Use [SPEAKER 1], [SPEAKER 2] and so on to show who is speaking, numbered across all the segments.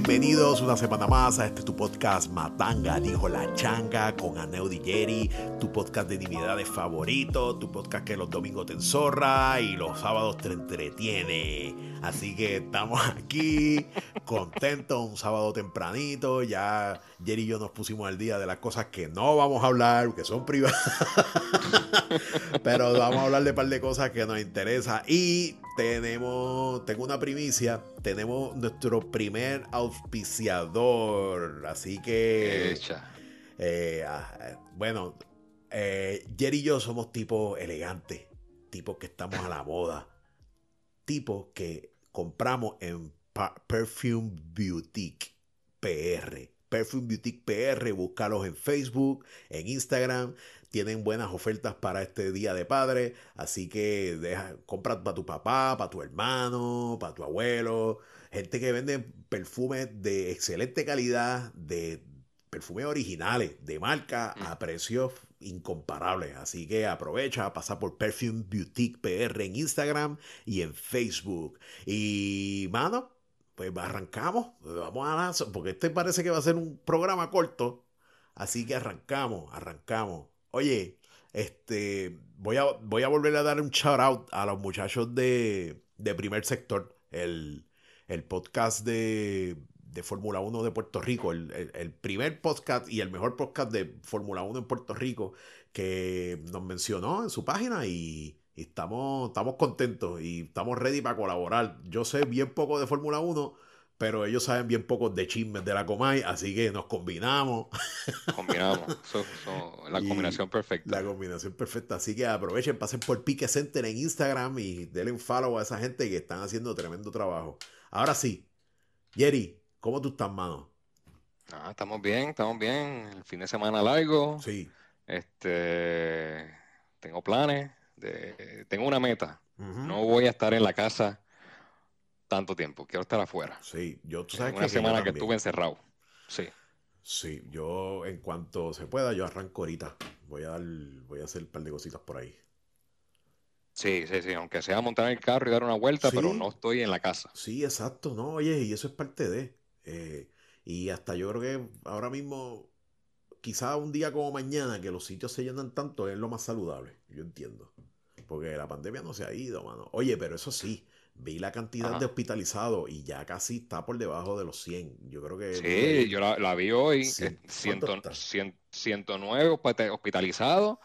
[SPEAKER 1] Bienvenidos una semana más a este tu podcast Matanga, dijo la changa con Jerry, tu podcast de intimidades favorito, tu podcast que los domingos te enzorra y los sábados te entretiene. Así que estamos aquí, contentos, un sábado tempranito, ya Jerry y yo nos pusimos al día de las cosas que no vamos a hablar, que son privadas, pero vamos a hablar de un par de cosas que nos interesan y tenemos, tengo una primicia, tenemos nuestro primer auspiciador, así que... Eh, ah, bueno, eh, Jerry y yo somos tipos elegantes, tipos que estamos a la moda, tipos que compramos en Perfume Boutique PR. Perfume Boutique PR, búscalos en Facebook, en Instagram tienen buenas ofertas para este día de padre, así que deja, compra para tu papá, para tu hermano, para tu abuelo, gente que vende perfumes de excelente calidad, de perfumes originales, de marca, mm. a precios incomparables. Así que aprovecha, pasa por Perfume Boutique PR en Instagram y en Facebook. Y, mano, pues arrancamos, vamos a lanzar, porque este parece que va a ser un programa corto. Así que arrancamos, arrancamos. Oye, este, voy a, voy a volver a dar un shout out a los muchachos de, Primer Sector, el, podcast de, Fórmula 1 de Puerto Rico, el, primer podcast y el mejor podcast de Fórmula 1 en Puerto Rico que nos mencionó en su página y, y estamos, estamos contentos y estamos ready para colaborar. Yo sé bien poco de Fórmula 1 pero ellos saben bien poco de chismes de la Comay, así que nos combinamos.
[SPEAKER 2] Combinamos, la combinación perfecta.
[SPEAKER 1] La combinación perfecta, así que aprovechen, pasen por Pique Center en Instagram y denle un follow a esa gente que están haciendo tremendo trabajo. Ahora sí, Jerry, ¿cómo tú estás, mano?
[SPEAKER 2] Ah, estamos bien, estamos bien. El fin de semana largo.
[SPEAKER 1] Sí.
[SPEAKER 2] Este, tengo planes, de, tengo una meta. No voy a estar en la casa tanto tiempo, quiero estar afuera.
[SPEAKER 1] Sí, yo tú sabes
[SPEAKER 2] Una semana que estuve encerrado. Sí.
[SPEAKER 1] Sí, yo en cuanto se pueda, yo arranco ahorita. Voy a dar, voy a hacer un par de cositas por ahí.
[SPEAKER 2] Sí, sí, sí, aunque sea montar el carro y dar una vuelta, pero no estoy en la casa.
[SPEAKER 1] Sí, exacto, no, oye, y eso es parte de. Eh, y hasta yo creo que ahora mismo, quizá un día como mañana, que los sitios se llenan tanto, es lo más saludable, yo entiendo. Porque la pandemia no se ha ido, mano. Oye, pero eso sí, vi la cantidad de hospitalizados y ya casi está por debajo de los 100. Yo creo que...
[SPEAKER 2] Sí, yo la, vi hoy, 109 hospitalizados.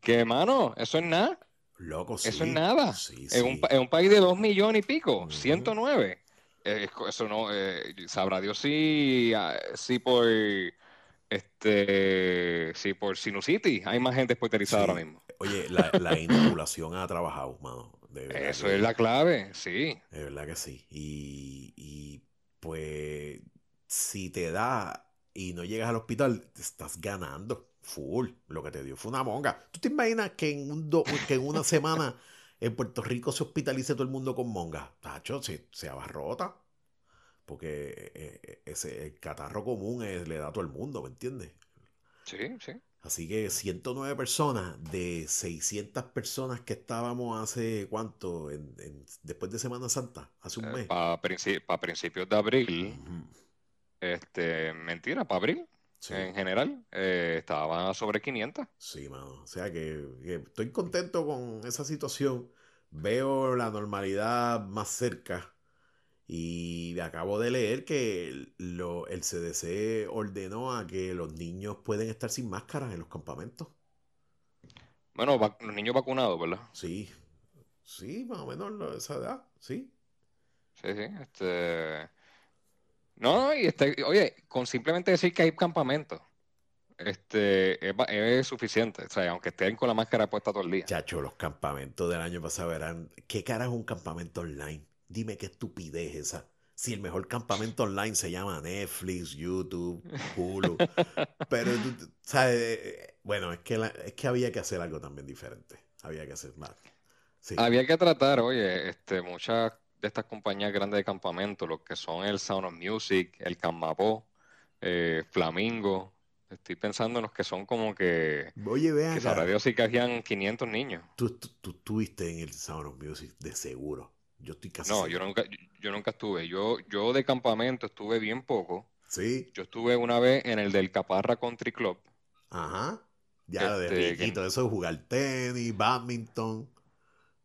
[SPEAKER 2] Que, mano, eso es nada.
[SPEAKER 1] Loco,
[SPEAKER 2] sí. Eso es nada. en, un, país de 2 millones y pico, 109. Eh, eso no, eh, sabrá Dios si, ah, si por este si por sinusitis hay más gente hospitalizada ahora mismo.
[SPEAKER 1] Oye, la, la inoculación ha trabajado, mano.
[SPEAKER 2] Eso es la clave, sí.
[SPEAKER 1] De verdad que sí. Y, pues, si te da y no llegas al hospital, te estás ganando full. Lo que te dio fue una monga. ¿Tú te imaginas que en, un que en una semana en Puerto Rico se hospitalice todo el mundo con monga? Tacho, se, se abarrota. Porque eh, eh, ese el catarro común le da a todo el mundo, ¿me entiendes?
[SPEAKER 2] Sí, sí.
[SPEAKER 1] Así que 109 personas de 600 personas que estábamos hace cuánto, en, después de Semana Santa, hace un eh, mes.
[SPEAKER 2] Para principios de abril, este, mentira, para abril, en general, eh, estaba sobre 500.
[SPEAKER 1] Sí, mano. O sea que, estoy contento con esa situación. Veo la normalidad más cerca y acabo de leer que el, CDC ordenó a que los niños pueden estar sin máscaras en los campamentos.
[SPEAKER 2] Bueno, los niños vacunados, ¿verdad?
[SPEAKER 1] Sí, sí, más o menos esa edad, sí.
[SPEAKER 2] Sí, sí, este... No, y este, oye, con simplemente decir que hay campamentos, este, es, suficiente. O sea, aunque estén con la máscara puesta todo el día.
[SPEAKER 1] Chacho, los campamentos del año pasado eran... ¿Qué cara es un campamento online? Dime qué estupidez esa. Si el mejor campamento online se llama Netflix, YouTube, Hulu. Pero, ¿sabes? Bueno, es que, es que había que hacer algo también diferente. Había que hacer más.
[SPEAKER 2] Había que tratar, oye, este, muchas de estas compañías grandes de campamento, lo que son el Sound of Music, el Camapó, eh, Flamingo. Estoy pensando en los que son como que.
[SPEAKER 1] Oye, vean.
[SPEAKER 2] Que sabrá Dios si que hacían 500 niños.
[SPEAKER 1] Tú, tú, tú estuviste en el Sound of Music, de seguro. Yo estoy casi.
[SPEAKER 2] No, yo nunca, yo nunca estuve. Yo, yo de campamento estuve bien poco.
[SPEAKER 1] Sí.
[SPEAKER 2] Yo estuve una vez en el del Caparra Country Club.
[SPEAKER 1] Ajá. Ya de este, riquito, eso es jugar tenis, badminton.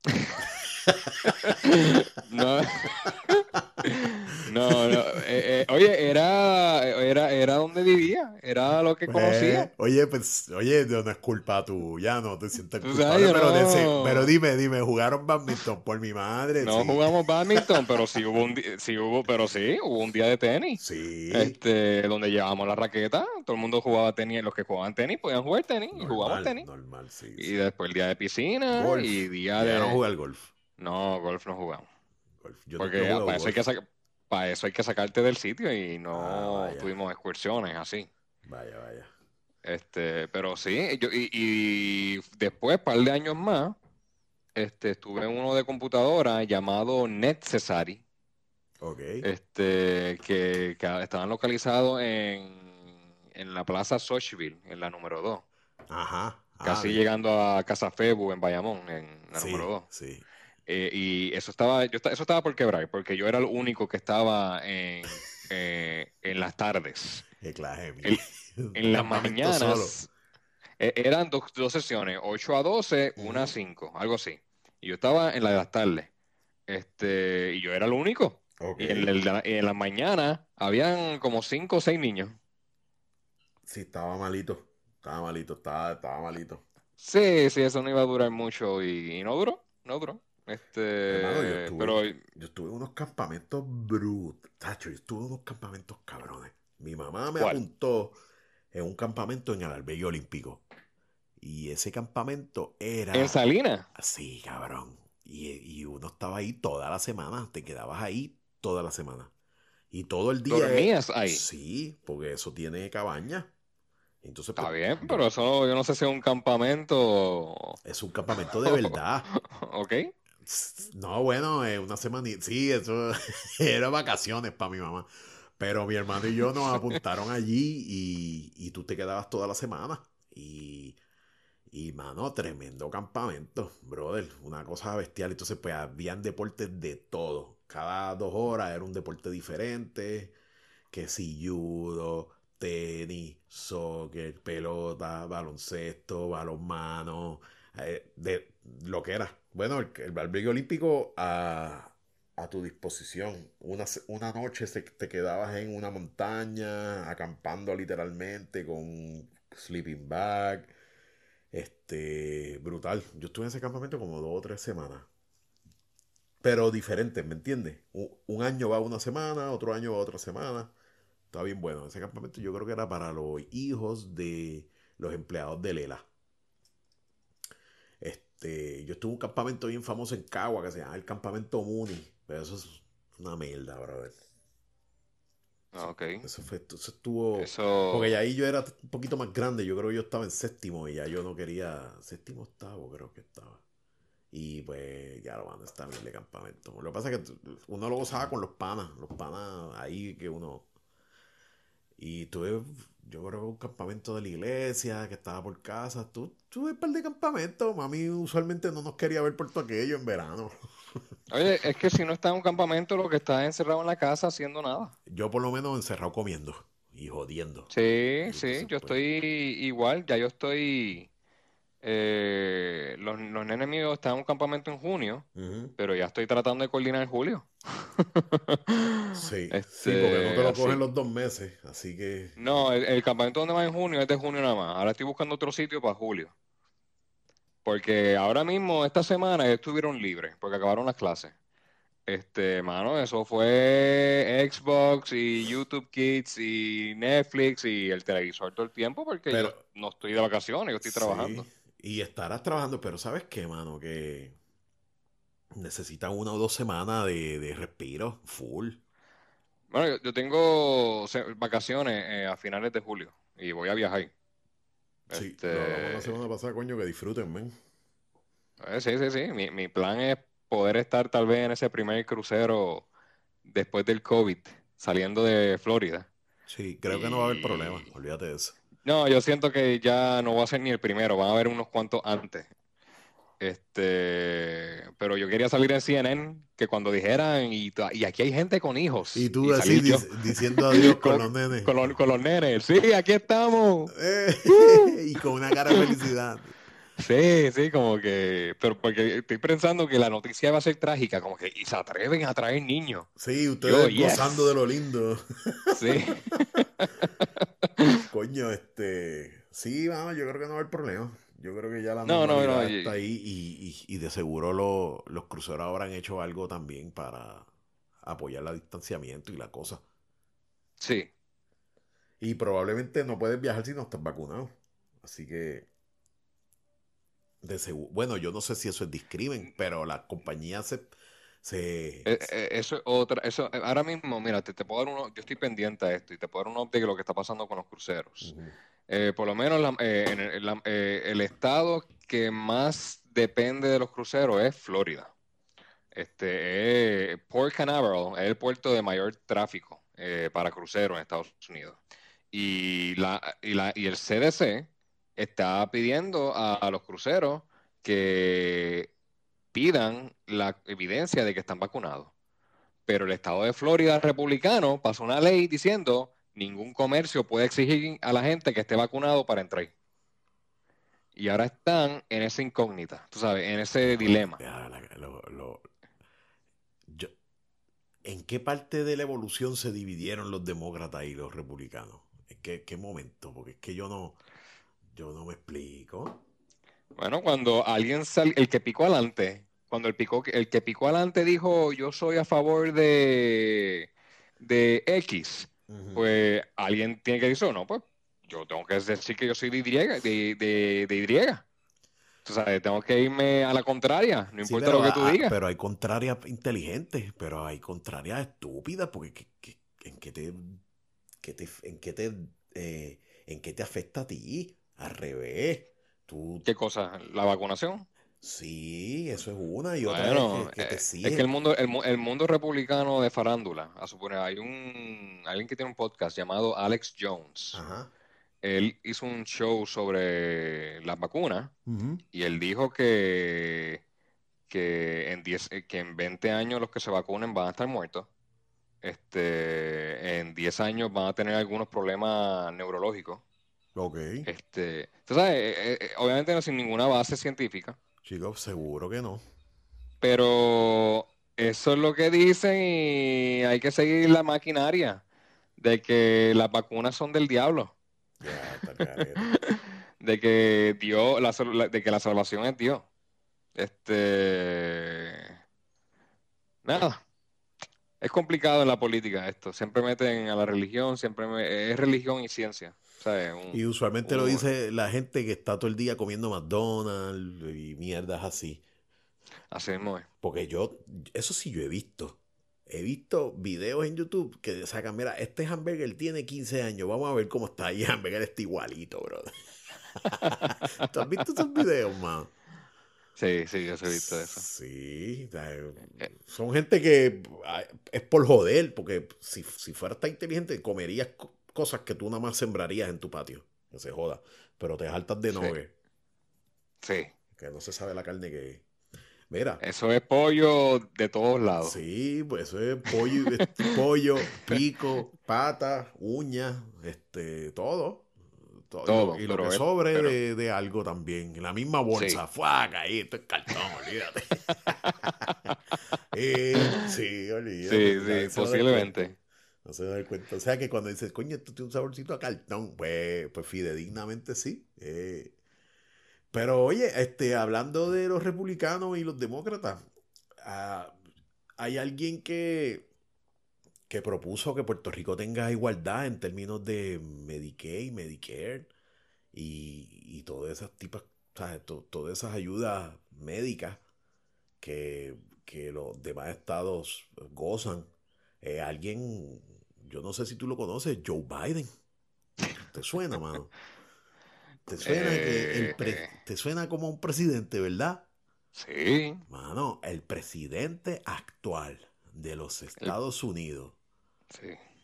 [SPEAKER 2] no. No, no. Eh, eh, oye, era, era, era donde vivía, era lo que pues, conocía.
[SPEAKER 1] Oye, pues, oye, no es culpa tuya, no te sientes culpable, pero, pero, dime, dime, ¿jugaron badminton? Por mi madre.
[SPEAKER 2] No jugamos badminton, pero sí hubo un sí hubo, pero sí, hubo un día de tenis.
[SPEAKER 1] Sí.
[SPEAKER 2] Este, donde llevábamos la raqueta, todo el mundo jugaba tenis, los que jugaban tenis podían jugar tenis, y jugábamos tenis.
[SPEAKER 1] Normal, sí.
[SPEAKER 2] Y después el día de piscina y día de.
[SPEAKER 1] no jugar golf.
[SPEAKER 2] No, golf no jugamos. Porque para eso, hay que para eso hay que sacarte del sitio y no ah, tuvimos excursiones así.
[SPEAKER 1] Vaya, vaya.
[SPEAKER 2] Este, pero sí, yo, y, después, un par de años más, este, estuve en uno de computadora llamado Netcessary.
[SPEAKER 1] Ok.
[SPEAKER 2] Este, que, estaban localizados en, en la plaza Sochville, en la número 2.
[SPEAKER 1] Ajá.
[SPEAKER 2] Casi ah, llegando a Casa Febu en Bayamón, en la número 2.
[SPEAKER 1] Sí.
[SPEAKER 2] Eh, y eso estaba, yo, eso estaba por quebrar, porque yo era el único que estaba en, eh, en las tardes. en las mañanas. E, eran dos, dos, sesiones, 8 a 12, 1 a 5, algo así. Y yo estaba en la de las tardes. Este, y yo era el único. Y en, el, en la mañana habían como 5 o 6 niños.
[SPEAKER 1] Sí, estaba malito. Estaba malito, estaba, estaba malito.
[SPEAKER 2] Sí, sí, eso no iba a durar mucho y, y no duró, no duró. Este,
[SPEAKER 1] yo estuve, pero yo estuve en unos campamentos brutos. Tacho, yo estuve en unos campamentos cabrones. Mi mamá me apuntó en un campamento en el albergue olímpico. Y ese campamento era.
[SPEAKER 2] ¿En Salinas?
[SPEAKER 1] Sí, cabrón. Y, uno estaba ahí toda la semana. Te quedabas ahí toda la semana. Y todo el día.
[SPEAKER 2] ¿Dormías ahí?
[SPEAKER 1] Sí, porque eso tiene cabaña. Entonces,
[SPEAKER 2] Está pues, bien, pero eso yo no sé si es un campamento.
[SPEAKER 1] Es un campamento de verdad.
[SPEAKER 2] ok.
[SPEAKER 1] No, bueno, eh, una semana. Sí, eso era vacaciones para mi mamá. Pero mi hermano y yo nos apuntaron allí y, tú te quedabas toda la semana. Y, y, mano, tremendo campamento, brother. Una cosa bestial. Entonces, pues habían deportes de todo. Cada dos horas era un deporte diferente. Que si judo, tenis, soccer, pelota, baloncesto, balonmano. Eh, de lo que era. Bueno, el, el olímpico a, a, tu disposición. Una, una noche te quedabas en una montaña, acampando literalmente con sleeping bag. Este, brutal. Yo estuve en ese campamento como dos o tres semanas. Pero diferente, ¿me entiendes? Un, año va una semana, otro año va otra semana. Está bien bueno. Ese campamento yo creo que era para los hijos de los empleados de Lela. Este, yo estuve en un campamento bien famoso en Cagua que se llama el Campamento Muni. Pero eso es una mierda, brother.
[SPEAKER 2] Ah, ok.
[SPEAKER 1] Eso, fue, eso estuvo. Porque ahí yo era un poquito más grande. Yo creo que yo estaba en séptimo y ya yo no quería. Séptimo, octavo, creo que estaba. Y pues ya lo van a estar bien de campamento. Lo que pasa es que uno lo gozaba con los panas. Los panas ahí que uno. Y tuve yo creo que un campamento de la iglesia que estaba por casa. Tú, tú un par de campamentos. Mami usualmente no nos quería ver por todo aquello en verano.
[SPEAKER 2] Oye, es que si no está en un campamento, lo que está encerrado en la casa haciendo nada.
[SPEAKER 1] Yo por lo menos encerrado comiendo y jodiendo.
[SPEAKER 2] Sí, sí, yo estoy igual, ya yo estoy eh, los, los nenes míos están en un campamento en junio, pero ya estoy tratando de coordinar en julio.
[SPEAKER 1] sí, sí, porque no te lo cogen los dos meses, así que...
[SPEAKER 2] No, el, campamento donde va en junio es de junio nada más. Ahora estoy buscando otro sitio para julio. Porque ahora mismo, esta semana, estuvieron libres, porque acabaron las clases. Este, mano, eso fue Xbox y YouTube Kids y Netflix y el televisor todo el tiempo, porque yo no estoy de vacaciones, yo estoy trabajando.
[SPEAKER 1] Y estarás trabajando, pero ¿sabes qué, mano? Que necesitas una o dos semanas de, respiro full.
[SPEAKER 2] Bueno, yo, tengo vacaciones eh, a finales de julio y voy a viajar.
[SPEAKER 1] Sí, este... la semana pasada, coño, que disfruten, men.
[SPEAKER 2] Eh, sí, sí, sí. Mi, mi plan es poder estar tal vez en ese primer crucero después del COVID, saliendo de Florida.
[SPEAKER 1] Sí, creo que no va a haber problema, olvídate de eso.
[SPEAKER 2] No, yo siento que ya no va a ser ni el primero, van a haber unos cuantos antes. Este, pero yo quería salir en CNN que cuando dijeran, y, y aquí hay gente con hijos.
[SPEAKER 1] Y tú así diciendo adiós con, los nenes.
[SPEAKER 2] Con, los, nenes, sí, aquí estamos.
[SPEAKER 1] Eh, y con una cara de felicidad.
[SPEAKER 2] Sí, sí, como que, pero porque estoy pensando que la noticia va a ser trágica, como que y se atreven a traer niños.
[SPEAKER 1] Sí, ustedes gozando de lo lindo.
[SPEAKER 2] Sí.
[SPEAKER 1] Coño, este, sí, vamos, yo creo que no va a haber problema. Yo creo que ya la no, no, no, está ahí y, y, de seguro los cruceros han hecho algo también para apoyar el distanciamiento y la cosa.
[SPEAKER 2] Sí.
[SPEAKER 1] Y probablemente no puedes viajar si no estás vacunado. Así que de seguro, bueno, yo no sé si eso es discrimen, pero las compañías se, se...
[SPEAKER 2] Eh, eh, eso es otra, eso, eh, ahora mismo, mira, te, te, puedo dar uno, yo estoy pendiente a esto y te puedo dar un update de lo que está pasando con los cruceros. Por lo menos en el, estado que más depende de los cruceros es Florida. Este, Port Canaveral es el puerto de mayor tráfico para cruceros en Estados Unidos. Y, la, y, la, y el CDC, está pidiendo a, los cruceros que pidan la evidencia de que están vacunados. Pero el estado de Florida republicano pasó una ley diciendo ningún comercio puede exigir a la gente que esté vacunado para entrar. Y ahora están en esa incógnita, tú sabes, en ese dilema.
[SPEAKER 1] ¿En qué parte de la evolución se dividieron los demócratas y los republicanos? ¿En qué, qué momento? Porque es que yo no... Yo no me explico.
[SPEAKER 2] Bueno, cuando alguien sale, el que picó adelante, cuando el, picó, el que picó adelante dijo yo soy a favor de, de X, pues alguien tiene que decir, no, pues yo tengo que decir que yo soy de Y, de, de, de Y. Tengo que irme a la contraria, no importa lo que tú digas.
[SPEAKER 1] Pero hay contrarias inteligentes, pero hay contrarias estúpidas, porque ¿en qué te, te, en qué te, eh, en qué te afecta a ti? Al revés. Tú...
[SPEAKER 2] ¿Qué cosa? ¿La vacunación?
[SPEAKER 1] Sí, eso es una y otra
[SPEAKER 2] que, eh, Es que el mundo, el, mundo republicano de farándula, a suponer, hay un alguien que tiene un podcast llamado Alex Jones. Él hizo un show sobre las vacunas y él dijo que, que, en 10, que en 20 años los que se vacunen van a estar muertos. Este, en 10 años van a tener algunos problemas neurológicos
[SPEAKER 1] Ok.
[SPEAKER 2] Este, sabes, eh, eh, obviamente no sin ninguna base científica.
[SPEAKER 1] Chicos, seguro que no.
[SPEAKER 2] Pero eso es lo que dicen y hay que seguir la maquinaria de que las vacunas son del diablo. de que Dios, la, de que la salvación es Dios. Este, nada. Es complicado en la política esto. Siempre meten a la religión, siempre es religión y ciencia
[SPEAKER 1] y usualmente lo dice la gente que está todo el día comiendo McDonald's y mierdas así.
[SPEAKER 2] Así mismo
[SPEAKER 1] Porque yo, eso sí yo he visto. He visto videos en YouTube que sacan, mira, este hamburger tiene 15 años, vamos a ver cómo está. ahí el hamburger está igualito, bro. ¿Tú has visto esos videos, man?
[SPEAKER 2] Sí, sí, yo he visto eso.
[SPEAKER 1] Sí, eh. son gente que es por joder, porque si, si fuera tan inteligente, comerías cosas que tú nada más sembrarías en tu patio. Que se joda. Pero te saltas de nogue.
[SPEAKER 2] Sí.
[SPEAKER 1] Que no se sabe la carne que Mira.
[SPEAKER 2] Eso es pollo de todos lados.
[SPEAKER 1] Sí, pues eso es pollo, pollo, pico, pata, uñas, este, todo. Todo, y lo que sobre de, algo también. La misma bolsa. Sí. Fuaca, ahí, esto es cartón, olvídate. Eh, sí, olvídate.
[SPEAKER 2] Sí, sí, posiblemente.
[SPEAKER 1] No se da cuenta. O sea que cuando dices, coño, esto tiene un saborcito a cartón, pues, pues fidedignamente sí. Eh. Pero oye, este, hablando de los republicanos y los demócratas, ah, hay alguien que, que propuso que Puerto Rico tenga igualdad en términos de Medicaid, Medicare y, y todas esas tipas, todas esas ayudas médicas que, que los demás estados gozan. Eh, alguien yo no sé si tú lo conoces, Joe Biden. ¿Te suena, mano? ¿Te suena, que el eh. ¿Te suena como un presidente, verdad?
[SPEAKER 2] Sí.
[SPEAKER 1] Mano, el presidente actual de los Estados Unidos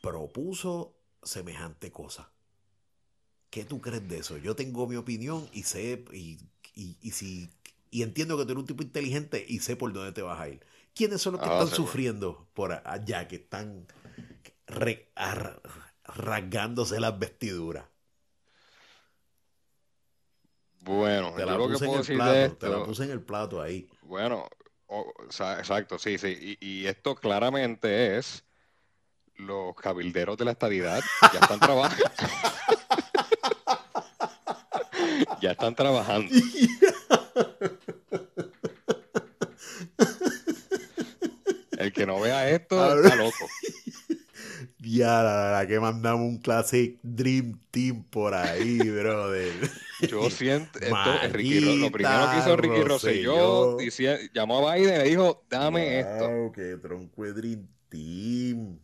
[SPEAKER 1] propuso semejante cosa. ¿Qué tú crees de eso? Yo tengo mi opinión y sé, y, y, si y entiendo que tú eres un tipo inteligente y sé por dónde te vas a ir. ¿Quiénes son los que ah, están sufriendo por allá, que están rasgándose las vestiduras?
[SPEAKER 2] Bueno,
[SPEAKER 1] te la puse en el plato, te la puse en el plato ahí.
[SPEAKER 2] Bueno, exacto, sí, sí. Y, esto claramente es los cabilderos de la estadidad ya están trabajando. ya están trabajando. El que no vea esto está loco.
[SPEAKER 1] Ya, la verdad que mandamos un classic Dream Team por ahí, brother.
[SPEAKER 2] Yo siento, esto, Ricky, lo primero que hizo Ricky Rosselló, llamó a Biden y le dijo, dame esto.
[SPEAKER 1] que tronco de Dream Team.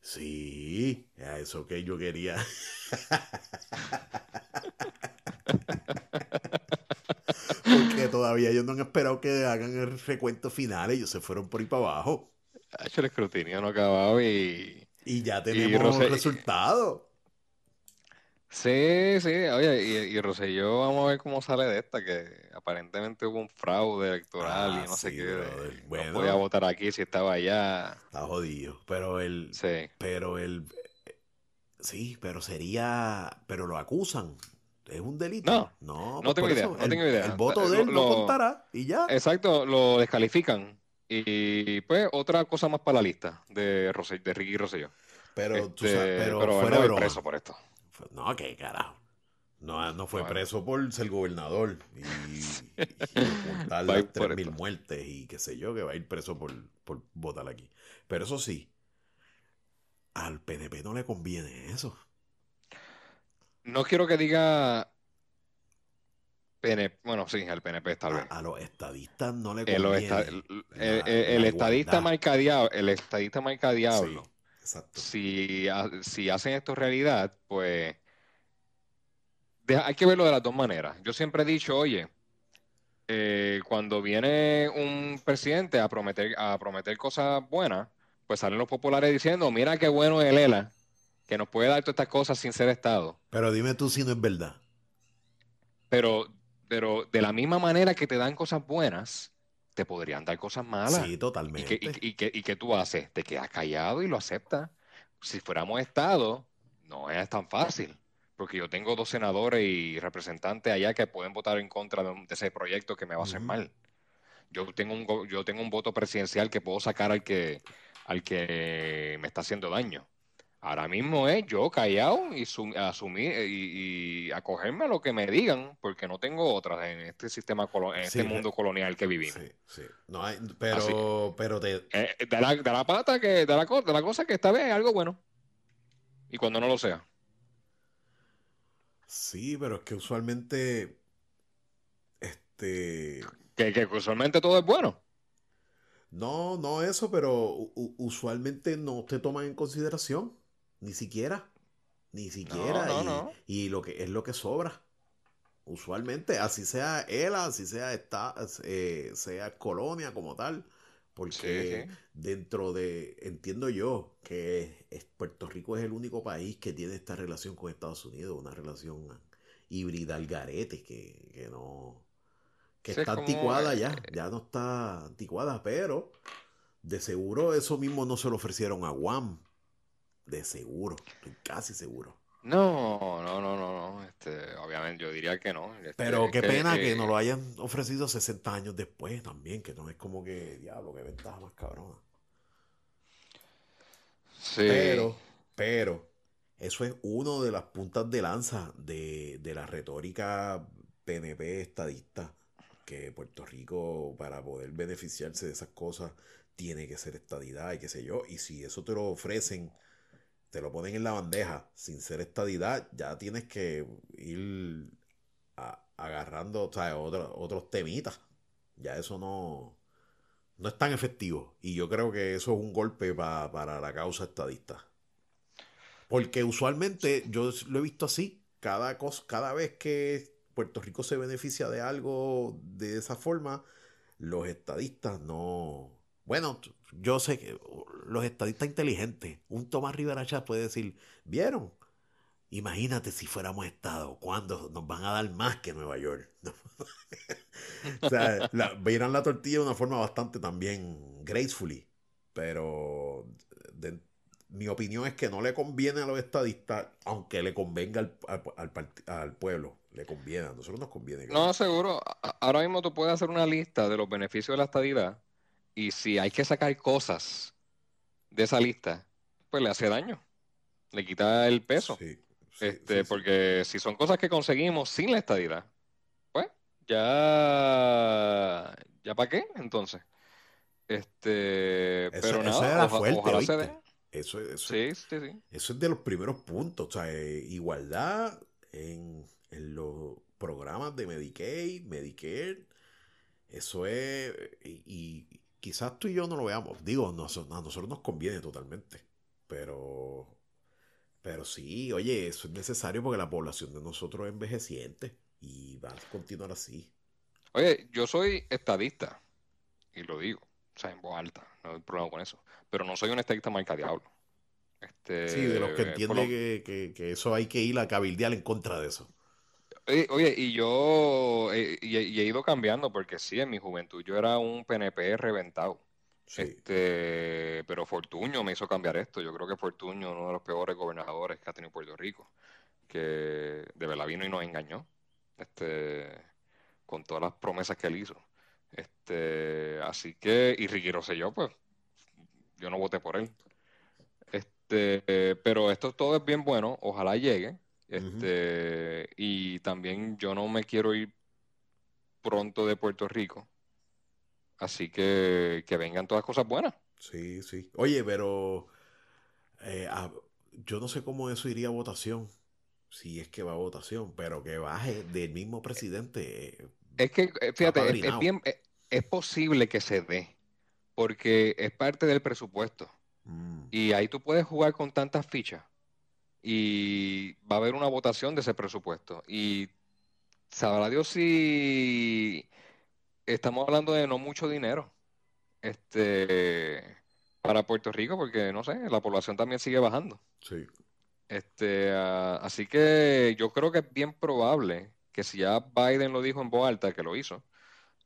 [SPEAKER 1] Sí, eso que yo quería. Porque todavía ellos no han esperado que hagan el recuento final, ellos se fueron por ahí para abajo.
[SPEAKER 2] Ha hecho el escrutinio no acabado y...
[SPEAKER 1] Y ya tenemos el resultado.
[SPEAKER 2] Sí, sí, oye, y, y Rosselló, vamos a ver cómo sale de esta, que aparentemente hubo un fraude electoral y ah, no sé qué. Bueno, no podía votar aquí si estaba allá.
[SPEAKER 1] Está jodido, pero él, sí. pero él, sí, pero sería, pero lo acusan. ¿Es un delito?
[SPEAKER 2] No, no, no tengo idea, no tengo idea.
[SPEAKER 1] El voto de él lo, contará y ya.
[SPEAKER 2] Exacto, lo descalifican. Y pues otra cosa más para la lista de, de Ricky Rosselló.
[SPEAKER 1] Pero, tú sabes, este, pero, pero fuera
[SPEAKER 2] preso por esto.
[SPEAKER 1] No, qué carajo. No, no fue preso por ser gobernador y, y, mil muertes y qué sé yo, que va a ir preso por, por votar aquí. Pero eso sí, al PNP no le conviene eso.
[SPEAKER 2] No quiero que diga PNP, bueno, sí, al PNP está bien.
[SPEAKER 1] A, los estadistas no le conviene.
[SPEAKER 2] el, estadista marca diablo, el estadista marca diablo. Si, si hacen esto realidad, pues hay que verlo de las dos maneras. Yo siempre he dicho, oye, eh, cuando viene un presidente a prometer, a prometer cosas buenas, pues salen los populares diciendo, mira qué bueno es Lela, que nos puede dar todas estas cosas sin ser Estado.
[SPEAKER 1] Pero dime tú si no es verdad.
[SPEAKER 2] Pero, pero de la misma manera que te dan cosas buenas, te podrían dar cosas malas.
[SPEAKER 1] Sí, totalmente.
[SPEAKER 2] ¿Y qué, y, y, y qué tú haces? Te quedas callado y lo aceptas. Si fuéramos Estado, no es tan fácil porque yo tengo dos senadores y representantes allá que pueden votar en contra de, ese proyecto que me va a hacer mal. Yo tengo un yo tengo un voto presidencial que puedo sacar al que al que me está haciendo daño. Ahora mismo es yo callado y asumir y, acogerme a lo que me digan, porque no tengo otras en este sistema en este mundo colonial que vivimos. Sí,
[SPEAKER 1] sí. No pero, pero te...
[SPEAKER 2] Eh, de, la, de, la, pata que, de la, de la cosa que esta vez es algo bueno. Y cuando no lo sea.
[SPEAKER 1] Sí, pero es que usualmente. Este.
[SPEAKER 2] Que, usualmente todo es bueno.
[SPEAKER 1] No, no eso, pero usualmente no te toman en consideración. Ni siquiera. Ni siquiera. y, lo que es lo que sobra. Usualmente, así sea él, así sea esta, eh, sea colonia como tal. Porque dentro de, entiendo yo, que Puerto Rico es el único país que tiene esta relación con Estados Unidos, una relación híbrida al garete, que, no, que está anticuada ya, eh, ya no está anticuada, pero de seguro eso mismo no se lo ofrecieron a Guam, de seguro, estoy casi seguro.
[SPEAKER 2] No, no, no, no, Este, obviamente yo diría que no. Este,
[SPEAKER 1] Pero qué pena que, nos lo hayan ofrecido 60 años después también, que no es como que, diablo, qué ventaja más cabrona.
[SPEAKER 2] Sí.
[SPEAKER 1] Pero, pero, eso es uno de las puntas de lanza de, de la retórica PNP estadista, que Puerto Rico, para poder beneficiarse de esas cosas, tiene que ser estadidad y qué sé yo. Y si eso te lo ofrecen te lo ponen en la bandeja sin ser estadidad, ya tienes que ir agarrando otros temitas. Ya eso no, no es tan efectivo. Y yo creo que eso es un golpe para la causa estadista. Porque usualmente yo lo he visto así. Cada, cada vez que Puerto Rico se beneficia de algo de esa forma, los estadistas no, bueno, yo sé que los estadistas inteligentes, un Tomás Rivera Chávez puede decir, ¿vieron? Imagínate si fuéramos Estado, ¿cuándo nos van a dar más que Nueva York? o sea, la, verán la tortilla de una forma bastante también gracefully, pero mi opinión es que no le conviene a los estadistas, aunque le convenga al, al, pueblo, le conviene, a nosotros nos conviene.
[SPEAKER 2] No, seguro, ahora mismo tú puedes hacer una lista de los beneficios de la estadidad y si hay que sacar cosas de esa lista, pues le hace daño, le quita el peso. este, porque si son cosas que conseguimos sin la estadidad, pues ya, ya para qué entonces. Este, pero nada,
[SPEAKER 1] fuerte, eso, eso, eso es de los primeros puntos. O sea, eh, igualdad en, los programas de Medicaid, Medicare. Eso es. Y, quizás tú y yo no lo veamos. Digo, a nosotros nos conviene totalmente. Pero. Pero sí, oye, eso es necesario porque la población de nosotros es envejeciente. Y va a continuar así.
[SPEAKER 2] Oye, yo soy estadista. Y lo digo. O sea, en voz alta. No hay problema con eso pero no soy un estadista marca diablo.
[SPEAKER 1] Este, sí, de los que entiende que, eso hay que ir a cabildear en contra de eso.
[SPEAKER 2] Oye, y yo he ido cambiando porque sí, en mi juventud yo era un PNP reventado. Este, pero Fortuño me hizo cambiar esto. Yo creo que Fortuño, uno de los peores gobernadores que ha tenido Puerto Rico, que de verdad vino y nos engañó, este, con todas las promesas que él hizo. Este, así que, y Ricky Rosselló, pues, yo no voté por él. Este, pero esto todo es bien bueno, ojalá llegue. Este, y también yo no me quiero ir pronto de Puerto Rico. Así que que vengan todas cosas buenas.
[SPEAKER 1] Sí, sí. Oye, pero eh, yo no sé cómo eso iría a votación. Si es que va a votación, pero que baje del mismo presidente.
[SPEAKER 2] Eh, es que, eh, fíjate, es, bien, es posible que se dé porque es parte del presupuesto. Mm. Y ahí tú puedes jugar con tantas fichas y va a haber una votación de ese presupuesto. Y sabrá Dios si estamos hablando de no mucho dinero este para Puerto Rico, porque no sé, la población también sigue bajando.
[SPEAKER 1] Sí.
[SPEAKER 2] Este, ah, así que yo creo que es bien probable que si ya Biden lo dijo en voz alta, que lo hizo,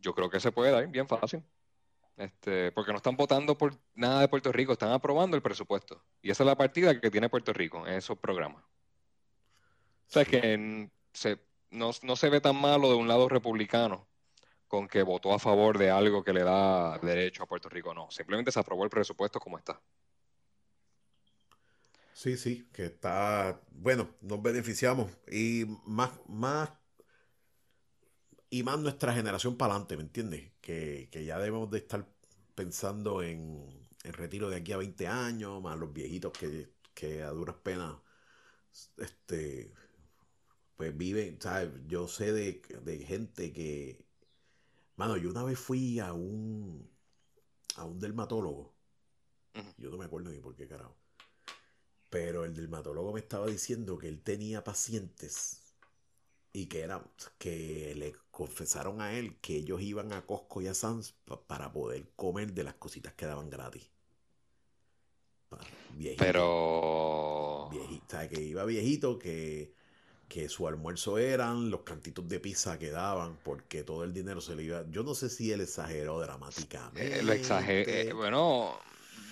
[SPEAKER 2] yo creo que se puede dar bien fácil. Este, porque no están votando por nada de Puerto Rico, están aprobando el presupuesto. Y esa es la partida que tiene Puerto Rico en esos programas. O sea, que no, se ve tan malo de un lado republicano con que votó a favor de algo que le da derecho a Puerto Rico. No, simplemente se aprobó el presupuesto como está.
[SPEAKER 1] Sí, sí, que está, bueno, nos beneficiamos y más, más y más nuestra generación para adelante, ¿me entiendes? Que, ya debemos de estar pensando en, el retiro de aquí a 20 años, más los viejitos que, a duras penas este, pues viven, ¿sabes? Yo sé de, gente que, mano, yo una vez fui a un, a un dermatólogo, yo no me acuerdo ni por qué carajo, pero el dermatólogo me estaba diciendo que él tenía pacientes y que era que le confesaron a él que ellos iban a Costco y a Sam's para poder comer de las cositas que daban gratis.
[SPEAKER 2] Viejito, Pero
[SPEAKER 1] viejito, que iba viejito que, que su almuerzo eran los cantitos de pizza que daban porque todo el dinero se le iba. Yo no sé si él exageró dramáticamente.
[SPEAKER 2] Eh, lo exageró, eh, bueno,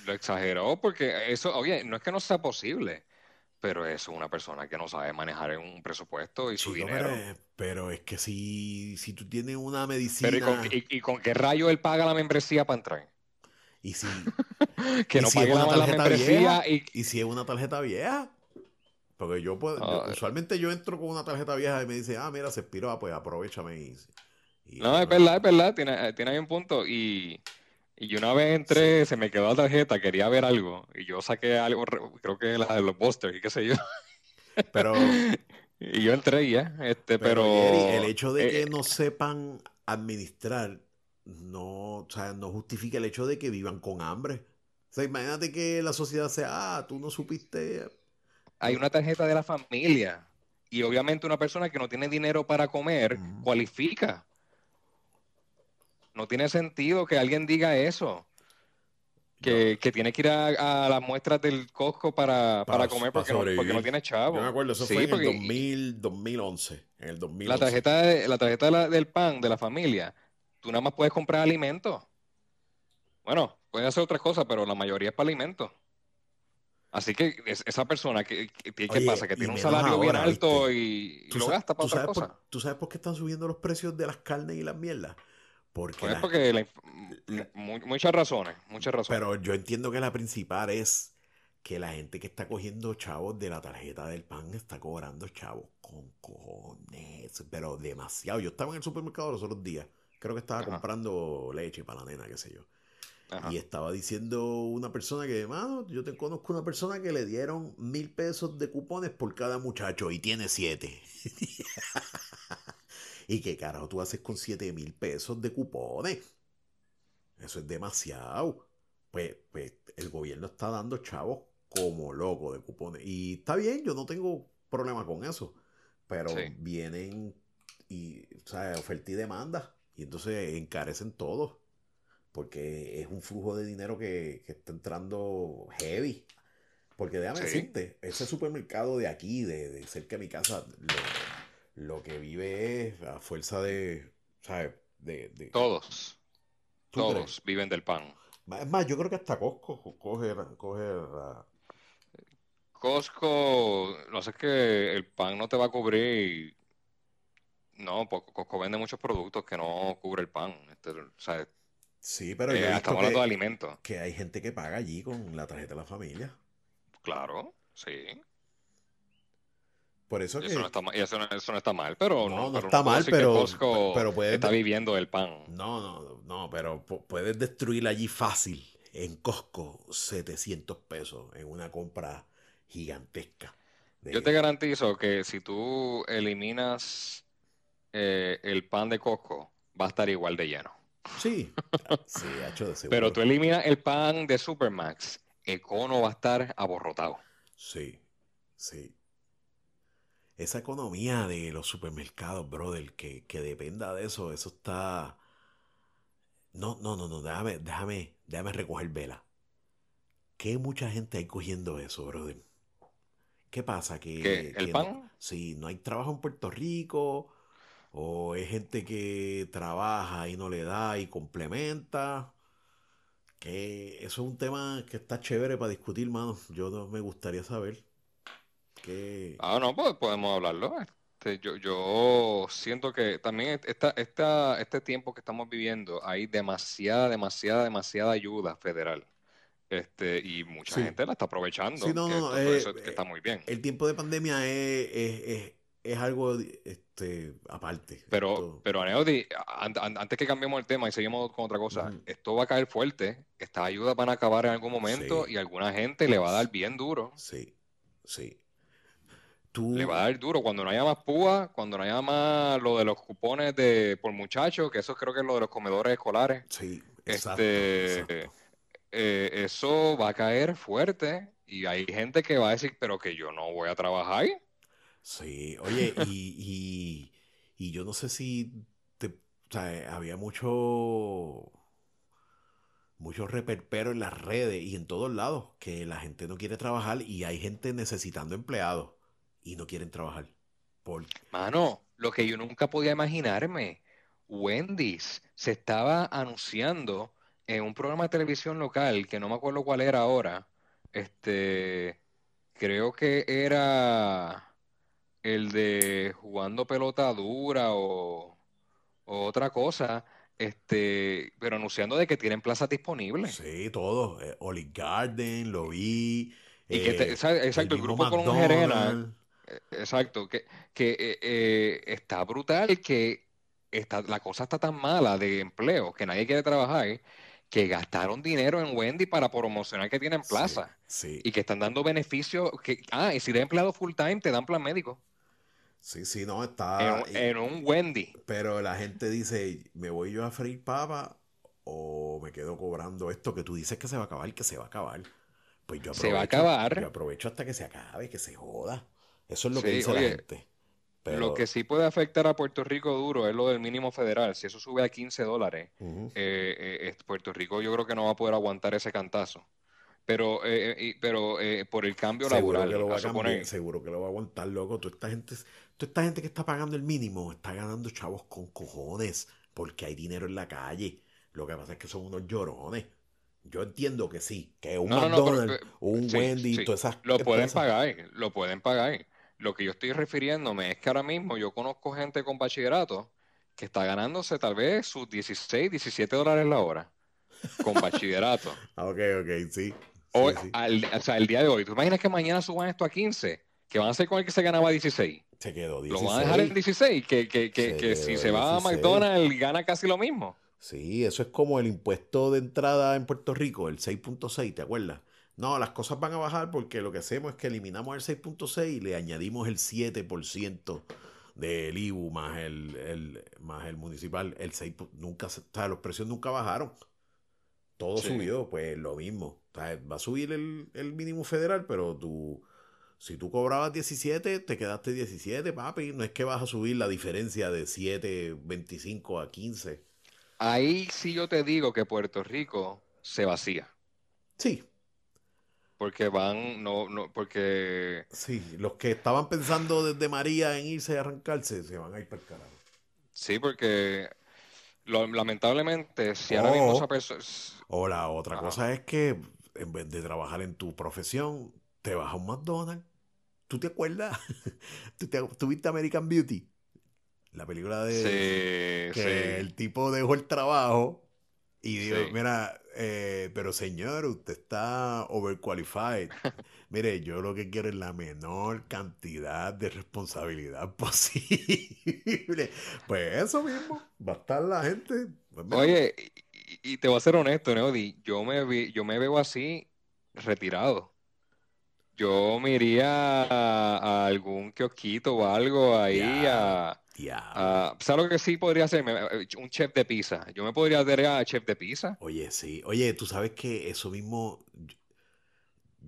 [SPEAKER 2] lo exageró porque eso, oye, no es que no sea posible pero es una persona que no sabe manejar un presupuesto y su dinero.
[SPEAKER 1] Pero, es que si, si tú tienes una medicina.
[SPEAKER 2] ¿y con, qué rayo él paga la membresía para entrar?
[SPEAKER 1] Y si.
[SPEAKER 2] que no pague la, membresía.
[SPEAKER 1] y... y si es una tarjeta vieja. Porque yo puedo. Ah, usualmente yo entro con una tarjeta vieja y me dice, ah, mira, se expiró, ah, pues aprovechame y.
[SPEAKER 2] no, es verdad, es verdad, tiene, tiene ahí un punto. Y y una vez entré, se me quedó la tarjeta, quería ver algo. Y yo saqué algo, creo que la de los busters y qué sé yo.
[SPEAKER 1] Pero.
[SPEAKER 2] y yo entré ya, este, pero.
[SPEAKER 1] el hecho de que eh, no sepan administrar no, o sea, no justifica el hecho de que vivan con hambre. O sea, imagínate que la sociedad sea, ah, tú no supiste.
[SPEAKER 2] Hay una tarjeta de la familia. Y obviamente una persona que no tiene dinero para comer cualifica no tiene sentido que alguien diga eso. que, que tiene que ir a, las muestras del Costco para, comer porque, no, porque, no, tiene chavo.
[SPEAKER 1] Yo me acuerdo, eso fue en el 2000, 2011. En el 2011.
[SPEAKER 2] La tarjeta, la tarjeta del PAN de la familia, tú nada más puedes comprar alimentos. Bueno, puedes hacer otras cosas, pero la mayoría es para alimentos. Así que esa persona que, ¿qué pasa? Que tiene un salario bien alto y, lo gasta para otra cosa.
[SPEAKER 1] ¿Tú sabes por qué están subiendo los precios de las carnes y las mierdas?
[SPEAKER 2] Porque, pues porque muchas razones, muchas razones.
[SPEAKER 1] Pero yo entiendo que la principal es que la gente que está cogiendo chavos de la tarjeta del pan está cobrando chavos con cojones, pero demasiado. Yo estaba en el supermercado los otros días, creo que estaba comprando leche para la nena, qué sé yo. Y estaba diciendo una persona que, mano, yo te conozco una persona que le dieron mil pesos de cupones por cada muchacho y tiene siete. ¿Y qué carajo tú haces con siete mil pesos de cupones? Eso es demasiado. Pues, pues el gobierno está dando chavos como loco de cupones. Y está bien, yo no tengo problema con eso. Pero vienen y, o sea, oferta y demanda. Y entonces encarecen todo porque es un flujo de dinero que, está entrando heavy. Porque déjame decirte, ese supermercado de aquí, de, cerca de mi casa, lo, que vive es a fuerza de, ¿sabes? De,
[SPEAKER 2] todos. Todos viven del pan.
[SPEAKER 1] Es más, yo creo que hasta Costco coge, coge
[SPEAKER 2] Costco, no sé, es que el pan no te va a cubrir. No, porque Costco vende muchos productos que no cubre el pan. Este, o sea,
[SPEAKER 1] Sí, pero
[SPEAKER 2] eh, hasta hablando de alimentos.
[SPEAKER 1] Que hay gente que paga allí con la tarjeta de la familia.
[SPEAKER 2] Claro, sí.
[SPEAKER 1] Por eso que...
[SPEAKER 2] Eso no, está, eso, no, está mal, pero...
[SPEAKER 1] No, no, está mal, pero,
[SPEAKER 2] pero puede... está viviendo el pan.
[SPEAKER 1] No, no, no, pero puedes destruir allí fácil. En Costco, 700 pesos en una compra gigantesca.
[SPEAKER 2] Yo te garantizo que si tú eliminas eh, el pan de Costco, va a estar igual de lleno.
[SPEAKER 1] Sí, sí, hecho de seguro.
[SPEAKER 2] Pero tú eliminas el pan de Supermax, Econo va a estar aborrotado.
[SPEAKER 1] Sí, sí. Esa economía de los supermercados, brother, que, que dependa de eso, eso está... No, no, no, no, déjame, déjame, déjame recoger vela. ¿Qué mucha gente hay cogiendo eso, brother? ¿Qué pasa? Que,
[SPEAKER 2] ¿El pan?
[SPEAKER 1] sí, no hay trabajo en Puerto Rico o es gente que trabaja y no le da y complementa. Que eso es un tema que está chévere para discutir, mano. Yo no, me gustaría saber. Que...
[SPEAKER 2] Ah, no, pues podemos hablarlo. Este, yo, yo siento que también esta, esta, este tiempo que estamos viviendo hay demasiada, demasiada, demasiada ayuda federal. Este, y mucha gente la está aprovechando.
[SPEAKER 1] Sí, no, no, eh, está muy bien. El tiempo de pandemia es, es algo este, aparte.
[SPEAKER 2] Pero, pero Aneodi, antes que cambiemos el tema y seguimos con otra cosa, esto va a caer fuerte, estas ayudas van a acabar en algún momento y alguna gente le va a dar bien duro.
[SPEAKER 1] Sí, sí.
[SPEAKER 2] Le va a dar duro cuando no haya más púa, cuando no haya más lo de los cupones de por muchachos, que eso creo que es lo de los comedores escolares.
[SPEAKER 1] Sí,
[SPEAKER 2] este, eh, eso va a caer fuerte y hay gente que va a decir, pero que yo no voy a trabajar.
[SPEAKER 1] Sí, oye, y, y, yo no sé si te, o sea, había mucho mucho reperpero en las redes y en todos lados que la gente no quiere trabajar y hay gente necesitando empleados y no quieren trabajar. Por...
[SPEAKER 2] Mano, lo que yo nunca podía imaginarme, Wendy's se estaba anunciando en un programa de televisión local que no me acuerdo cuál era ahora. Este, creo que era el de jugando pelota dura o, otra cosa, este, pero anunciando de que tienen plazas disponibles.
[SPEAKER 1] Sí, todo. Eh, Olive Garden, lo vi.
[SPEAKER 2] Y que eh, exacto, el, grupo con. Eh, exacto, que, que está brutal que está, la cosa está tan mala de empleo que nadie quiere trabajar que gastaron dinero en Wendy para promocionar que tienen plaza. Y que están dando beneficios. Que, ah, y si eres empleado full time, te dan plan médico.
[SPEAKER 1] Sí, sí, no, está.
[SPEAKER 2] En, un Wendy.
[SPEAKER 1] Pero la gente dice: ¿me voy yo a freír papa o me quedo cobrando esto que tú dices que se va a acabar, que se va a acabar? Pues yo aprovecho,
[SPEAKER 2] se va a acabar.
[SPEAKER 1] Yo aprovecho hasta que se acabe, que se joda. Eso es lo que dice la gente.
[SPEAKER 2] Lo que sí puede afectar a Puerto Rico duro es lo del mínimo federal. Si eso sube a 15 dólares, eh, eh, Puerto Rico yo creo que no va a poder aguantar ese cantazo. Pero, eh, pero por el cambio laboral,
[SPEAKER 1] seguro que lo va a aguantar, loco. Toda esta gente, toda esta gente que está pagando el mínimo está ganando chavos con cojones porque hay dinero en la calle. Lo que pasa es que son unos llorones. Yo entiendo que sí, que un McDonald's, un Wendy, todas esas
[SPEAKER 2] Lo pueden pagar, lo pueden pagar. Lo que yo estoy refiriéndome es que ahora mismo yo conozco gente con bachillerato que está ganándose tal vez sus 16, 17 dólares la hora con bachillerato.
[SPEAKER 1] Ah, ok, ok, sí.
[SPEAKER 2] o sea, el día de hoy. ¿Tú imaginas que mañana suban esto a 15? ¿Qué van a hacer con el que se ganaba 16?
[SPEAKER 1] Se quedó 16.
[SPEAKER 2] Lo van a dejar en 16, que, que, que, que si se va a McDonald's gana casi lo mismo.
[SPEAKER 1] Sí, eso es como el impuesto de entrada en Puerto Rico, el 6.6, ¿te acuerdas? No, las cosas van a bajar porque lo que hacemos es que eliminamos el 6.6 y le añadimos el 7% del IBU más el, más el municipal. El 6, nunca, o sea, los precios nunca bajaron. Todo subió, pues lo mismo. va a subir el, el, mínimo federal, pero tú, si tú cobrabas 17, te quedaste 17, papi. No es que vas a subir la diferencia de 7, 25 a 15.
[SPEAKER 2] Ahí sí yo te digo que Puerto Rico se vacía.
[SPEAKER 1] Sí,
[SPEAKER 2] porque van, no, no, porque...
[SPEAKER 1] Sí, los que estaban pensando desde María en irse y arrancarse, se van a ir para el carajo.
[SPEAKER 2] Sí, porque lamentablemente, si ahora mismo esa persona...
[SPEAKER 1] O la otra cosa es que en vez de trabajar en tu profesión, te vas a un McDonald's. ¿Tú te acuerdas? ¿Tú, te, viste American Beauty? La película de...
[SPEAKER 2] Sí,
[SPEAKER 1] que el tipo dejó el trabajo y digo, mira, eh, pero señor, usted está overqualified. Mire, yo lo que quiero es la menor cantidad de responsabilidad posible. Pues eso mismo, va a estar la gente.
[SPEAKER 2] Pues Oye, y, te voy a ser honesto, Neody, yo me, yo me veo así retirado. Yo me iría a, algún kiosquito o algo ahí a Uh, ¿Sabes lo que sí podría ser? Un chef de pizza. Yo me podría hacer a chef de pizza.
[SPEAKER 1] Oye, sí. Oye, tú sabes que eso mismo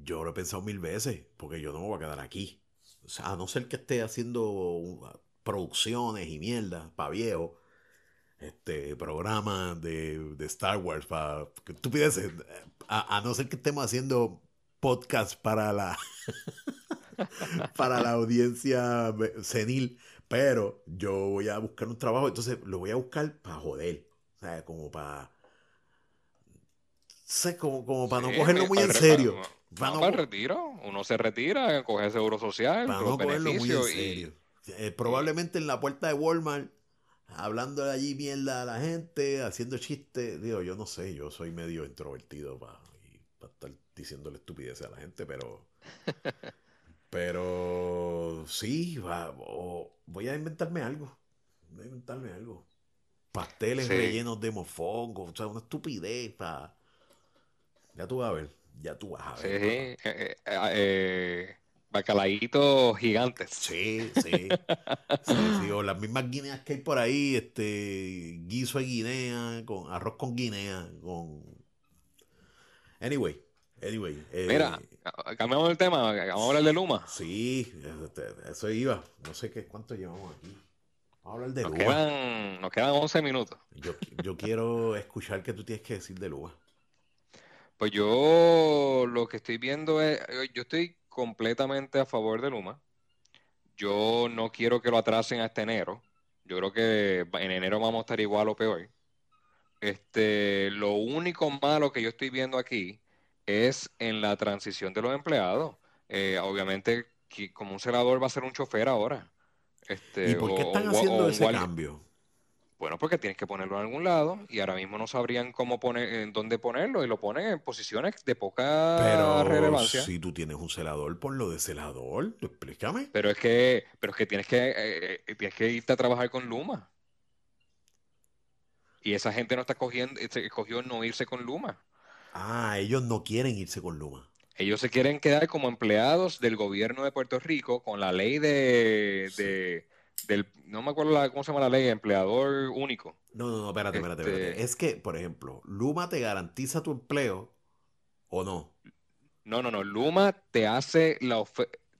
[SPEAKER 1] yo lo he pensado mil veces, porque yo no me voy a quedar aquí. O sea, a no ser que esté haciendo producciones y mierda para viejo, este, programas de, Star Wars para estupideces, a, a no ser que estemos haciendo podcast para la para la audiencia senil pero yo voy a buscar un trabajo, entonces lo voy a buscar para joder. O sea, como para. Sé, como, como para no cogerlo muy en serio.
[SPEAKER 2] Para, no, el retiro. Uno se retira, coge seguro social,
[SPEAKER 1] para no cogerlo muy en serio. Eh, probablemente en la puerta de Walmart, hablando allí mierda a la gente, haciendo chistes. Digo, yo no sé, yo soy medio introvertido para, para estar diciéndole estupideces a la gente, pero. Pero sí, va, voy a inventarme algo. Voy a inventarme algo. Pasteles rellenos de mofongo, o sea, una estupidez. Pa... Ya tú vas a ver, ya tú vas a ver.
[SPEAKER 2] Sí, eh, eh, eh, bacalaitos gigantes.
[SPEAKER 1] Sí, sí. sí, O las mismas guineas que hay por ahí, este guiso de guinea, con arroz con guinea, con... Anyway, Anyway.
[SPEAKER 2] Eh, Mira, cambiamos el tema, vamos a hablar de Luma.
[SPEAKER 1] Sí, este, eso iba. No sé qué cuánto llevamos aquí. Vamos a hablar de
[SPEAKER 2] nos
[SPEAKER 1] Luma.
[SPEAKER 2] Quedan, nos quedan 11 minutos.
[SPEAKER 1] Yo, yo quiero escuchar qué tú tienes que decir de Luma.
[SPEAKER 2] Pues yo lo que estoy viendo es, yo estoy completamente a favor de Luma. Yo no quiero que lo atrasen hasta enero. Yo creo que en enero vamos a estar igual o peor. Este, lo único malo que yo estoy viendo aquí es en la transición de los empleados. Eh, obviamente, como un celador va a ser un chofer ahora. Este,
[SPEAKER 1] ¿Y por qué están haciendo ese cambio?
[SPEAKER 2] Bueno, porque tienes que ponerlo en algún lado y ahora mismo no sabrían cómo poner, en dónde ponerlo y lo ponen en posiciones de poca pero relevancia.
[SPEAKER 1] Si tú tienes un celador, ponlo de celador, explícame.
[SPEAKER 2] Pero es que, pero es que tienes que, eh, eh, tienes que irte a trabajar con Luma. Y esa gente no está cogiendo, escogió no irse con Luma.
[SPEAKER 1] Ah, ellos no quieren irse con Luma.
[SPEAKER 2] Ellos se quieren quedar como empleados del gobierno de Puerto Rico con la ley de, del, no me acuerdo cómo se llama la ley, empleador único.
[SPEAKER 1] No, no, no, espérate, espérate, espérate. Este es que, por ejemplo, Luma te garantiza tu empleo o no.
[SPEAKER 2] No, no, no. Luma te hace la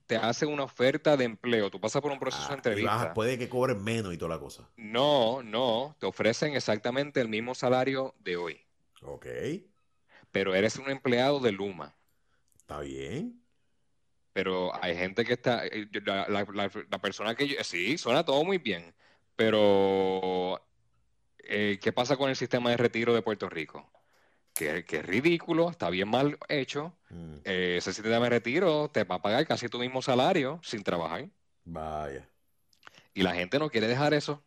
[SPEAKER 2] te hace una oferta de empleo. Tú pasas por un proceso de ah, entrevista.
[SPEAKER 1] puede que cobren menos y toda la cosa.
[SPEAKER 2] No, no. Te ofrecen exactamente el mismo salario de hoy.
[SPEAKER 1] Ok.
[SPEAKER 2] Pero eres un empleado de Luma.
[SPEAKER 1] Está bien.
[SPEAKER 2] Pero hay gente que está. Eh, la, persona que yo. Sí, suena todo muy bien. Pero. Eh, ¿Qué pasa con el sistema de retiro de Puerto Rico? que, es ridículo, está bien mal hecho. Mm. Eh, ese sistema de retiro te va a pagar casi tu mismo salario sin trabajar.
[SPEAKER 1] Vaya.
[SPEAKER 2] Y la gente no quiere dejar eso.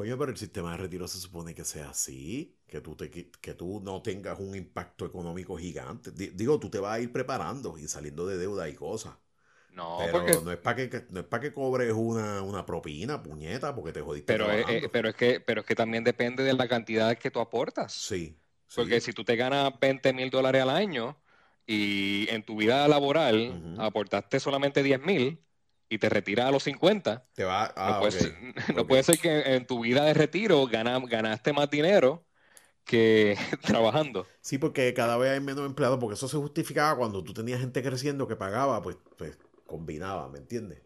[SPEAKER 1] Coño, pero el sistema de retiro se supone que sea así, que tú, te, que tú no tengas un impacto económico gigante. Digo, tú te vas a ir preparando y saliendo de deuda y cosas.
[SPEAKER 2] No,
[SPEAKER 1] pero no es para que no es para que cobres una, una, propina, puñeta, porque te jodiste.
[SPEAKER 2] Pero, eh, pero es que, pero es que también depende de la cantidad que tú aportas.
[SPEAKER 1] Sí.
[SPEAKER 2] Porque si tú te ganas 20 mil dólares al año y en tu vida laboral aportaste solamente 10 mil y te retiras a los 50,
[SPEAKER 1] te va,
[SPEAKER 2] no, puede, ser que en tu vida de retiro ganaste más dinero que trabajando.
[SPEAKER 1] Sí, porque cada vez hay menos empleados, porque eso se justificaba cuando tú tenías gente creciendo que pagaba, pues, pues combinaba, ¿me entiendes?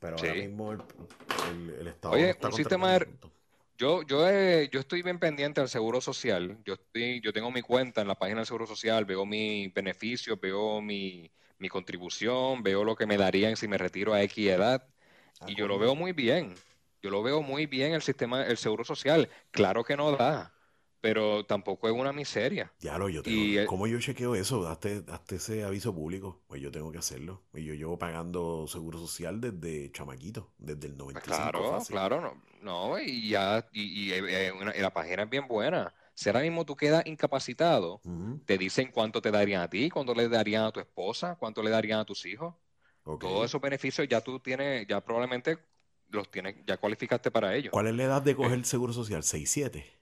[SPEAKER 1] Pero ahora mismo el, Estado
[SPEAKER 2] Oye, está un sistema de, yo, yo, yo estoy bien pendiente del seguro social. Yo, estoy, yo tengo mi cuenta en la página del seguro social, veo mis beneficios, veo mi, mi contribución, veo lo que me darían si me retiro a X edad. Ah, y yo lo veo muy bien. Yo lo veo muy bien el sistema, el seguro social. Claro que no da pero tampoco es una miseria.
[SPEAKER 1] Ya lo, yo tengo. ¿Cómo yo chequeo eso? Hazte, ese aviso público. Pues yo tengo que hacerlo. Y yo llevo pagando seguro social desde chamaquito, desde el 95.
[SPEAKER 2] Claro, claro, no, no, y ya, y, eh, la página es bien buena. Si ahora mismo tú quedas incapacitado, te dicen cuánto te darían a ti, cuánto le darían a tu esposa, cuánto le darían a tus hijos. Todos esos beneficios ya tú tienes, ya probablemente los tienes, ya cualificaste para ellos.
[SPEAKER 1] ¿Cuál es la edad de coger el seguro social? ¿6, 7?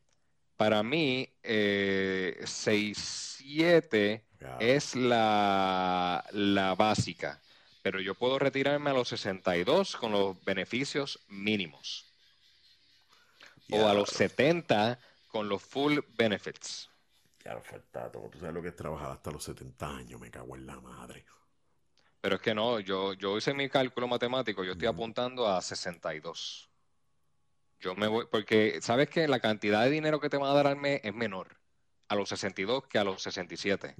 [SPEAKER 2] Para mí, eh, 6-7 es la, la básica, pero yo puedo retirarme a los 62 con los beneficios mínimos. O a los 70 con los full benefits.
[SPEAKER 1] Ya, falta todo. Tú sabes lo que es trabajar hasta los 70 años, me cago en la madre.
[SPEAKER 2] Pero es que no, yo, yo hice mi cálculo matemático, yo estoy apuntando a 62. Yo me voy, porque sabes que la cantidad de dinero que te van a dar al mes es menor a los 62 que a los 67.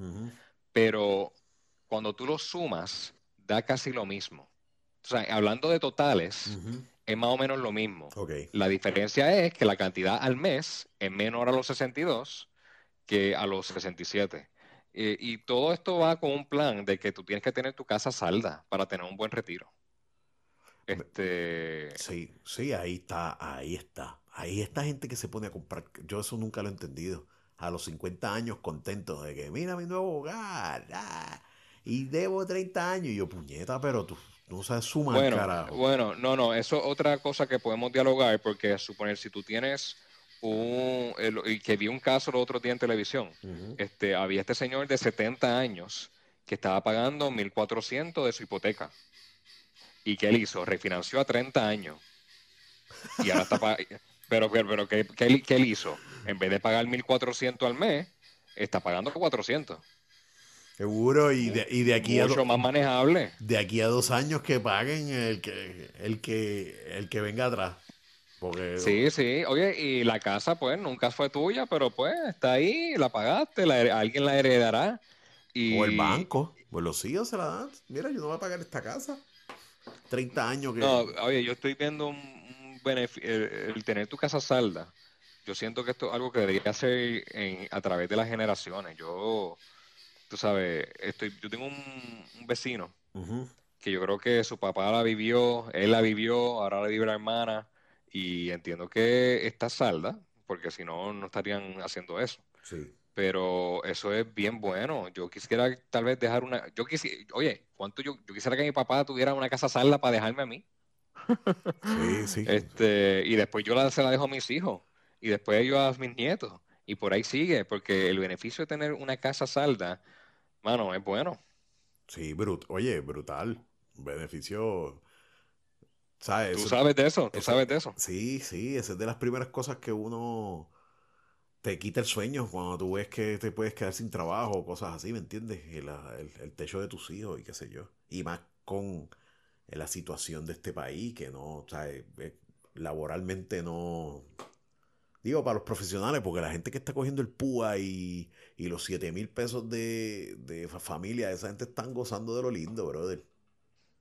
[SPEAKER 2] Pero cuando tú lo sumas, da casi lo mismo. O sea, hablando de totales, es más o menos lo mismo. La diferencia es que la cantidad al mes es menor a los 62 que a los 67. y todo esto va con un plan de que tú tienes que tener tu casa salda para tener un buen retiro. Este...
[SPEAKER 1] Sí, sí, ahí está, ahí está. Ahí está gente que se pone a comprar. Yo eso nunca lo he entendido. A los 50 años contentos de que, mira mi nuevo hogar. Ah, y debo 30 años. Y yo, puñeta, pero tú no sabes sumar,
[SPEAKER 2] bueno,
[SPEAKER 1] carajo.
[SPEAKER 2] Bueno, no, no, eso es otra cosa que podemos dialogar, porque suponer si tú tienes un. y que vi un caso el otro día en televisión. este, había este señor de 70 años que estaba pagando 1.400 de su hipoteca. ¿Y qué él hizo? Refinanció a 30 años. Y ahora está Pero, pero, pero ¿qué, qué, él hizo? En vez de pagar 1.400 al mes, está pagando 400.
[SPEAKER 1] Seguro, y de, y de aquí
[SPEAKER 2] Mucho más manejable.
[SPEAKER 1] De aquí a dos años que paguen el que, el que, el que venga atrás. Porque,
[SPEAKER 2] sí, sí. Oye, y la casa, pues, nunca fue tuya, pero pues, está ahí, la pagaste, alguien la heredará. Y...
[SPEAKER 1] O el banco. Pues los hijos se la dan. Mira, yo no voy a pagar esta casa. 30 años que...
[SPEAKER 2] No, oye, yo estoy viendo un, beneficio, el, tener tu casa salda. Yo siento que esto es algo que debería ser a través de las generaciones. Yo, tú sabes, estoy, yo tengo un, vecino que yo creo que su papá la vivió, él la vivió, ahora la vive la hermana, y entiendo que está salda, porque si no, no estarían haciendo eso.
[SPEAKER 1] Sí
[SPEAKER 2] pero eso es bien bueno. Yo quisiera tal vez dejar una, yo quisiera, oye, ¿cuánto yo, yo quisiera que mi papá tuviera una casa salda para dejarme a mí?
[SPEAKER 1] Sí, sí.
[SPEAKER 2] Este, y después yo la, se la dejo a mis hijos y después yo a mis nietos y por ahí sigue, porque el beneficio de tener una casa salda, mano, es bueno.
[SPEAKER 1] Sí, brut oye, brutal. Beneficio ¿Sabes?
[SPEAKER 2] Tú sabes de eso, tú sabes de eso.
[SPEAKER 1] Sí, sí, esa es de las primeras cosas que uno te quita el sueño cuando tú ves que te puedes quedar sin trabajo o cosas así, ¿me entiendes? El, el, techo de tus hijos y qué sé yo. Y más con la situación de este país, que no, o sea, eh, eh, laboralmente no... Digo, para los profesionales, porque la gente que está cogiendo el PUA y, los 7 mil pesos de, de familia, esa gente están gozando de lo lindo, brother.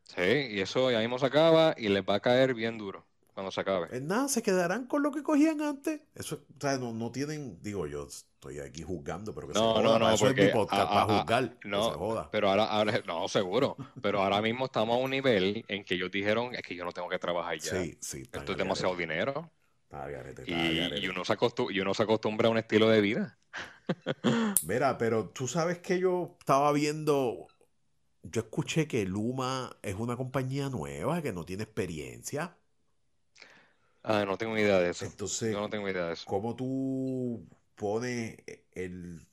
[SPEAKER 2] Sí, y eso ya mismo se acaba y les va a caer bien duro cuando se acabe.
[SPEAKER 1] Es nada, se quedarán con lo que cogían antes. Eso, o sea, no, no tienen, digo yo, estoy aquí juzgando, pero que se joda. No, no, eso es mi podcast, para juzgar,
[SPEAKER 2] no, se joda. Pero ahora, ahora, no, seguro, pero ahora mismo estamos a un nivel en que ellos dijeron, es que yo no tengo que trabajar ya. Sí, sí. Esto es demasiado dinero. Y, y, uno se y uno se acostumbra a un estilo de vida.
[SPEAKER 1] Mira, pero tú sabes que yo estaba viendo yo escuché que Luma es una compañía nueva que no tiene experiencia.
[SPEAKER 2] Ah, no tengo idea de eso. Entonces, no tengo idea de eso.
[SPEAKER 1] ¿Cómo tú pones el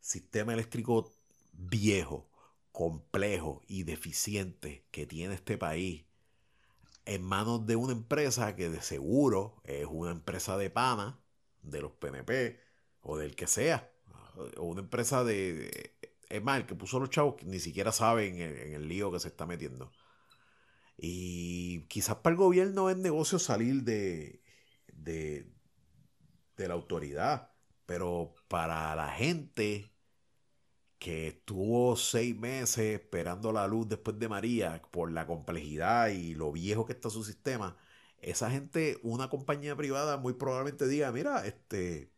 [SPEAKER 1] sistema eléctrico viejo, complejo y deficiente que tiene este país en manos de una empresa que de seguro es una empresa de pana, de los PNP o del que sea, o una empresa de es más, el que puso los chavos ni siquiera sabe en el, lío que se está metiendo. Y quizás para el gobierno es negocio salir de, de la autoridad, pero para la gente que estuvo seis meses esperando la luz después de María por la complejidad y lo viejo que está su sistema, esa gente, una compañía privada muy probablemente diga, mira, este,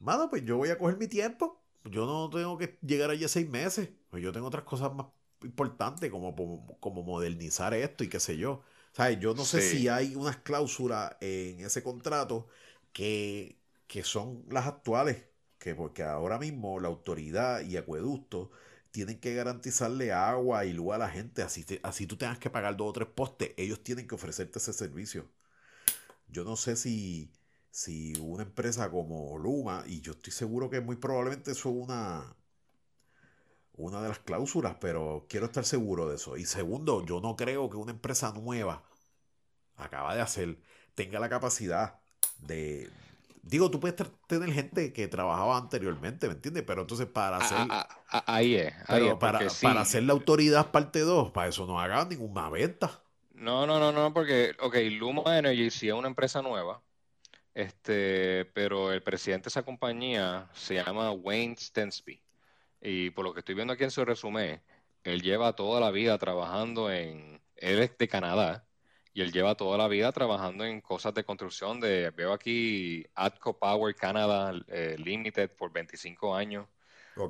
[SPEAKER 1] mano, pues yo voy a coger mi tiempo yo no tengo que llegar allí seis meses. Pues yo tengo otras cosas más importantes como, como modernizar esto y qué sé yo. ¿Sabes? Yo no sé si hay unas cláusulas en ese contrato que, que son las actuales. Que porque ahora mismo la autoridad y acueducto tienen que garantizarle agua y luz a la gente. Así, así tú tengas que pagar dos o tres postes. Ellos tienen que ofrecerte ese servicio. Yo no sé si, si una empresa como Luma, y yo estoy seguro que muy probablemente eso es una, una de las cláusulas, pero quiero estar seguro de eso. Y segundo, yo no creo que una empresa nueva acaba de hacer tenga la capacidad de... Digo, tú puedes tener gente que trabajaba anteriormente, ¿me entiendes? Pero entonces para hacer...
[SPEAKER 2] ahí es.
[SPEAKER 1] para, para hacer la autoridad parte 2, para eso no hagan ninguna venta.
[SPEAKER 2] No, no, no, no, porque, ok, Luma Energy si es una empresa nueva, este, pero el presidente de esa compañía se llama Wayne Stensby. Y por lo que estoy viendo aquí en su resumen, él lleva toda la vida trabajando en. Él es de Canadá y él lleva toda la vida trabajando en cosas de construcción. De, veo aquí Atco Power Canada eh, Limited por 25 años.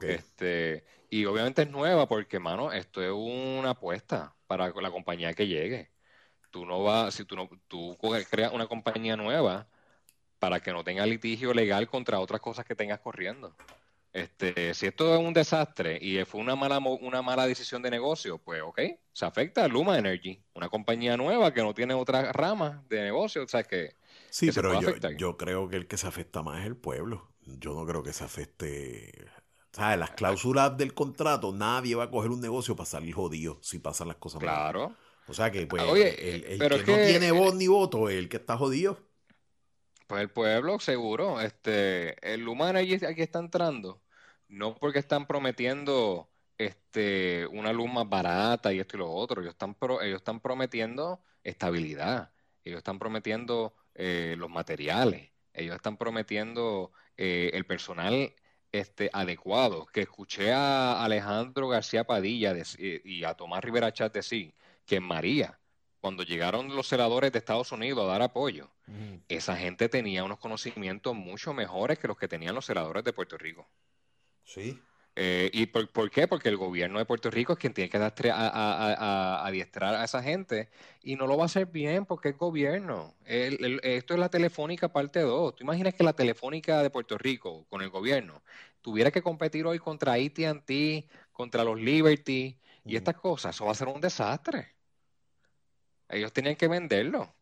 [SPEAKER 2] Este, y obviamente es nueva porque, mano, esto es una apuesta para la compañía que llegue. Tú no vas, si tú no, tú creas una compañía nueva, para que no tenga litigio legal contra otras cosas que tengas corriendo. Este, si esto es un desastre y fue una mala, una mala decisión de negocio, pues ok, se afecta a Luma Energy, una compañía nueva que no tiene otras ramas de negocio, o sea que...
[SPEAKER 1] Sí, pero yo, yo, creo que el que se afecta más es el pueblo. Yo no creo que se afecte... ¿Sabes? Las cláusulas del contrato, nadie va a coger un negocio para salir jodido si pasan las cosas
[SPEAKER 2] Claro.
[SPEAKER 1] O sea que, pues, el, que, no tiene voz ni voto es el que está jodido.
[SPEAKER 2] Pues el pueblo, seguro. Este, el humano aquí está entrando, no porque están prometiendo este, una luz más barata y esto y lo otro. Ellos están, ellos están prometiendo estabilidad. Ellos están prometiendo eh, los materiales. Ellos están prometiendo eh, el personal este, adecuado. Que escuché a Alejandro García Padilla y a Tomás Rivera Chat decir que en María cuando llegaron los senadores de Estados Unidos a dar apoyo, esa gente tenía unos conocimientos mucho mejores que los que tenían los senadores de Puerto Rico.
[SPEAKER 1] Sí.
[SPEAKER 2] Eh, ¿Y por, qué? Porque el gobierno de Puerto Rico es quien tiene que adiestrar a, esa gente y no lo va a hacer bien porque es gobierno. esto es la telefónica parte 2. ¿Tú imaginas que la telefónica de Puerto Rico con el gobierno tuviera que competir hoy contra ATT, contra los Liberty y estas cosas? Eso va a ser un desastre. Ellos tenían que venderlo.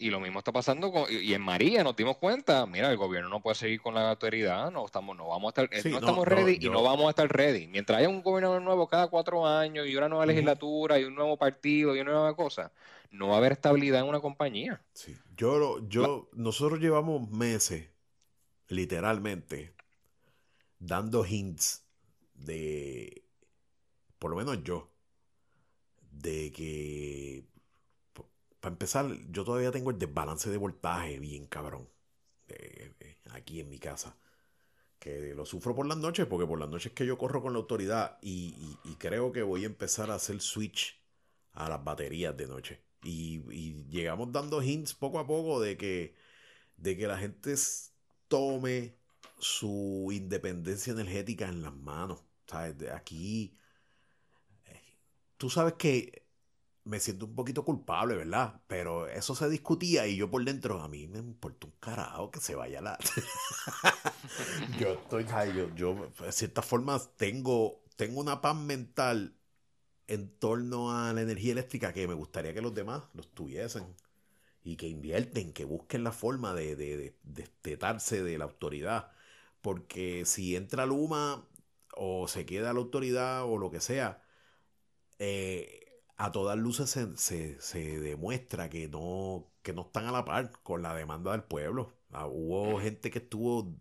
[SPEAKER 2] Y lo mismo está pasando con, y en María nos dimos cuenta, mira, el gobierno no puede seguir con la autoridad, no estamos, no vamos a estar, no, estamos ready y no vamos a estar ready. Mientras haya un gobierno nuevo cada cuatro años y una nueva legislatura y un nuevo partido y una nueva cosa, no va a haber estabilidad en una compañía.
[SPEAKER 1] Sí. Yo, yo, nosotros llevamos meses, literalmente, dando hints de, por lo menos yo, de que, para empezar, yo todavía tengo el desbalance de voltaje bien cabrón aquí en mi casa. Que lo sufro por las noches, porque por las noches que yo corro con la autoridad y, creo que voy a empezar a hacer switch a las baterías de noche. Y, llegamos dando hints poco a poco de que, de que la gente tome su independencia energética en las manos. ¿Sabes? Aquí, eh, tú sabes que me siento un poquito culpable, ¿verdad? Pero eso se discutía y yo por dentro, a mí me importa un carajo que se vaya la... yo estoy, yo, yo, de cierta forma, tengo, tengo una paz mental en torno a la energía eléctrica que me gustaría que los demás los tuviesen y que invierten, que busquen la forma de, de, de, destetarse de la autoridad. Porque si entra Luma o se queda la autoridad o lo que sea, eh, a todas luces se, demuestra que no, que no están a la par con la demanda del pueblo. Ah, hubo gente que estuvo,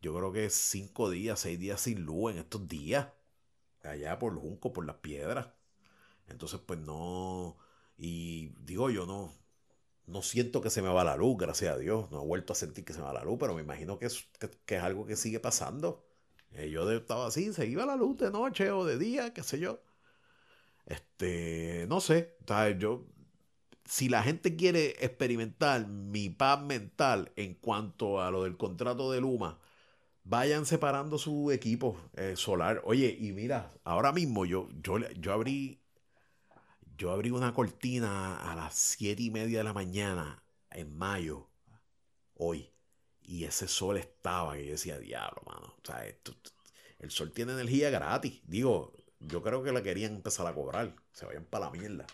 [SPEAKER 1] yo creo que cinco días, seis días sin luz en estos días, allá por Junco, por las piedras. Entonces, pues no, y digo yo, no, no siento que se me va la luz, gracias a Dios. No he vuelto a sentir que se me va la luz, pero me imagino que es, que, es algo que sigue pasando. Eh, yo estaba así, se iba la luz de noche o de día, qué sé yo. Este, no sé, yo, si la gente quiere experimentar mi paz mental en cuanto a lo del contrato de Luma, vayan separando su equipo eh, solar. Oye, y mira, ahora mismo yo, yo, yo abrí, yo abrí una cortina a las siete y media de la mañana en mayo, hoy, y ese sol estaba, y yo decía, diablo, mano, o sea, el sol tiene energía gratis. Digo, yo creo que la querían empezar a cobrar. Se vayan para la mierda.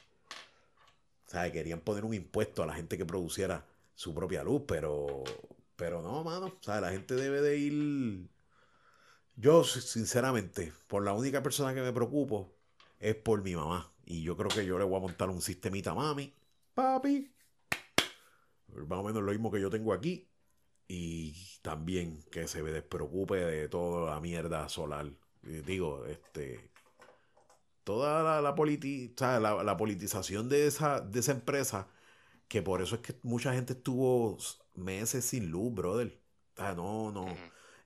[SPEAKER 1] O sea, querían poner un impuesto a la gente que produciera su propia luz, pero, pero no, mano. O sea, la gente debe de ir. Yo, sinceramente, por la única persona que me preocupo es por mi mamá. Y yo creo que yo le voy a montar un sistemita a mami. Papi. Más o menos lo mismo que yo tengo aquí. Y también que se despreocupe de toda la mierda solar. Digo, este toda la, la, la, politización de esa, de esa empresa, que por eso es que mucha gente estuvo meses sin luz, brother. no, no.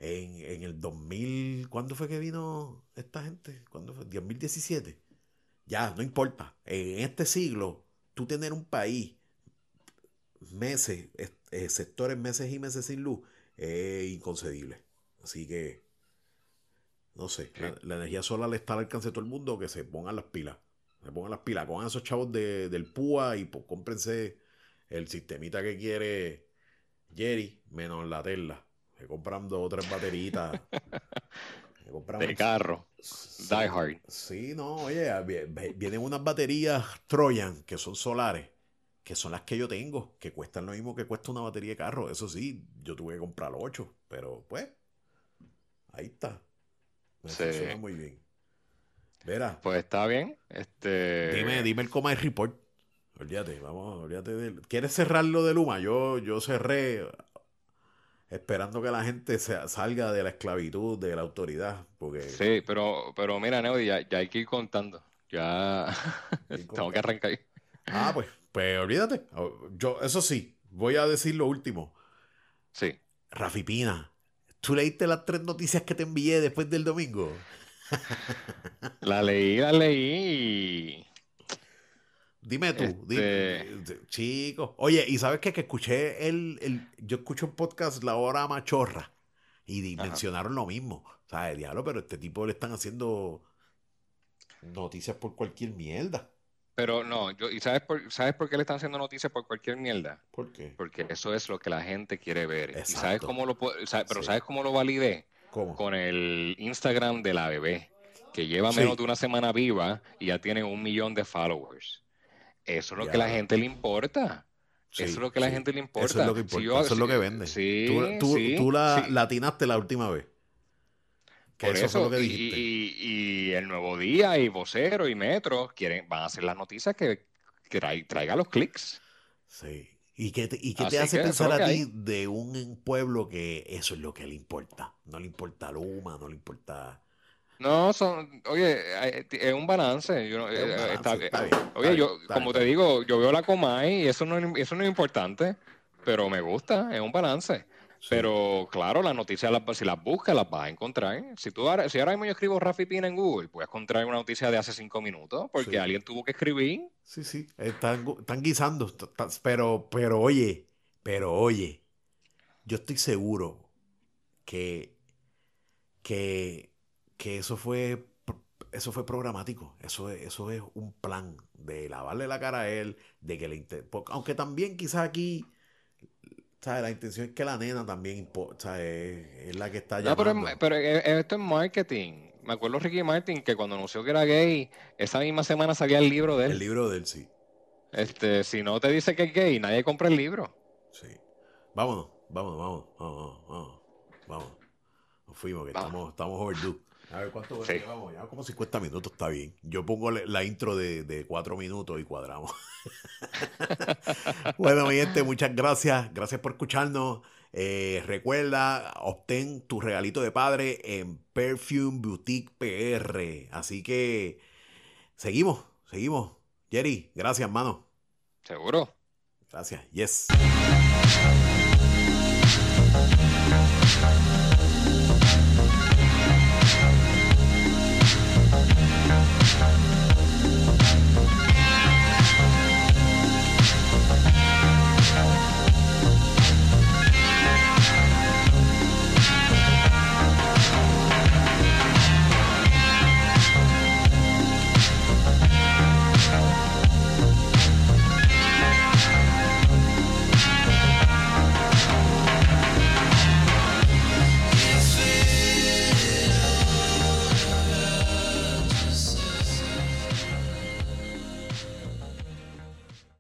[SPEAKER 1] En, en, el 2000, ¿cuándo fue que vino esta gente? ¿Cuándo fue? 2017. Ya, no importa. En este siglo, tú tener un país meses, eh, sectores meses y meses sin luz, es inconcebible. Así que no sé, la, energía solar está al alcance de todo el mundo, que se pongan las pilas. Se pongan las pilas, cojan esos chavos de, del PUA y pues cómprense el sistemita que quiere Jerry, menos la tela. Se compran dos o tres bateritas.
[SPEAKER 2] de carro. Die Hard.
[SPEAKER 1] Sí, no, oye, vienen unas baterías Trojan que son solares, que son las que yo tengo, que cuestan lo mismo que cuesta una batería de carro. Eso sí, yo tuve que comprar ocho, pero pues, ahí está. Me muy bien. Verá.
[SPEAKER 2] Pues está bien. Este...
[SPEAKER 1] Dime, dime el coma report. Olvídate, vamos, olvídate de... ¿Quieres cerrar lo de Luma? Yo, yo cerré esperando que la gente salga de la esclavitud de la autoridad. Porque...
[SPEAKER 2] Sí, pero, pero mira, Neody, ya, hay que ir contando. Ya tengo que arrancar.
[SPEAKER 1] Ah, pues, pues olvídate. Yo, eso sí, voy a decir lo último.
[SPEAKER 2] Sí.
[SPEAKER 1] Rafi Pina, ¿Tú leíste las tres noticias que te envié después del domingo?
[SPEAKER 2] la leí, la leí.
[SPEAKER 1] Dime tú, este dime, chico. Oye, ¿y sabes qué? Que escuché el, yo escucho un podcast La Hora Machorra y mencionaron lo mismo. O sea, el diablo, pero este tipo le están haciendo noticias por cualquier mierda.
[SPEAKER 2] Pero no, yo, ¿y sabes por, sabes por qué le están haciendo noticias por cualquier mierda?
[SPEAKER 1] ¿Por qué?
[SPEAKER 2] Porque eso es lo que la gente quiere ver. ¿Y sabes cómo lo pero sabes cómo lo validé?
[SPEAKER 1] ¿Cómo?
[SPEAKER 2] Con el Instagram de la bebé, que lleva menos de una semana viva y ya tiene un millón de followers. Eso es lo que a la gente le importa. eso es lo que a la gente le importa. Eso
[SPEAKER 1] es lo que, importa. eso es lo que vende. tú, tú la, la atinaste la última vez.
[SPEAKER 2] Por eso, Y, el Nuevo Día y Vocero y Metro quieren, van a hacer las noticias que, que traiga los clics.
[SPEAKER 1] Sí. ¿Y qué te, y qué te hace pensar a ti de un pueblo que eso es lo que le importa? No le importa Luma, no le importa...
[SPEAKER 2] No, son, oye, es un balance. Yo, eh, está, oye, yo, como te digo, yo veo la Comay y eso no, eso no es importante, pero me gusta, es un balance. Pero claro, las noticias, si las buscas, las vas a encontrar. Si tú ahora, si ahora mismo yo escribo Rafi Pina en Google, puedes encontrar una noticia de hace cinco minutos, porque alguien tuvo que escribir.
[SPEAKER 1] Sí, sí, están, están guisando. Pero, pero oye, pero oye, yo estoy seguro que, que, que eso fue eso fue programático. Eso, eso es un plan de lavarle la cara a él, de que le aunque también quizás aquí la intención es que la nena también es, la que está llamando.
[SPEAKER 2] No, pero, esto es marketing. Me acuerdo Ricky Martin que cuando anunció que era gay, esa misma semana salía el libro de él.
[SPEAKER 1] El libro de él, sí.
[SPEAKER 2] Este, si no te dice que es gay, nadie compra el libro.
[SPEAKER 1] Sí. Vámonos, vámonos, vámonos, vámonos, vámonos. vámonos. Nos fuimos, que estamos, estamos overdue. A ver cuánto sí. llevamos. Ya como 50 minutos, está bien. Yo pongo la intro de, de 4 minutos y cuadramos. bueno, mi gente, muchas gracias. Gracias por escucharnos. Eh, recuerda, obtén tu regalito de padre en Perfume Boutique PR. Así que seguimos, seguimos. Jerry, gracias, hermano.
[SPEAKER 2] Seguro.
[SPEAKER 1] Gracias. Yes.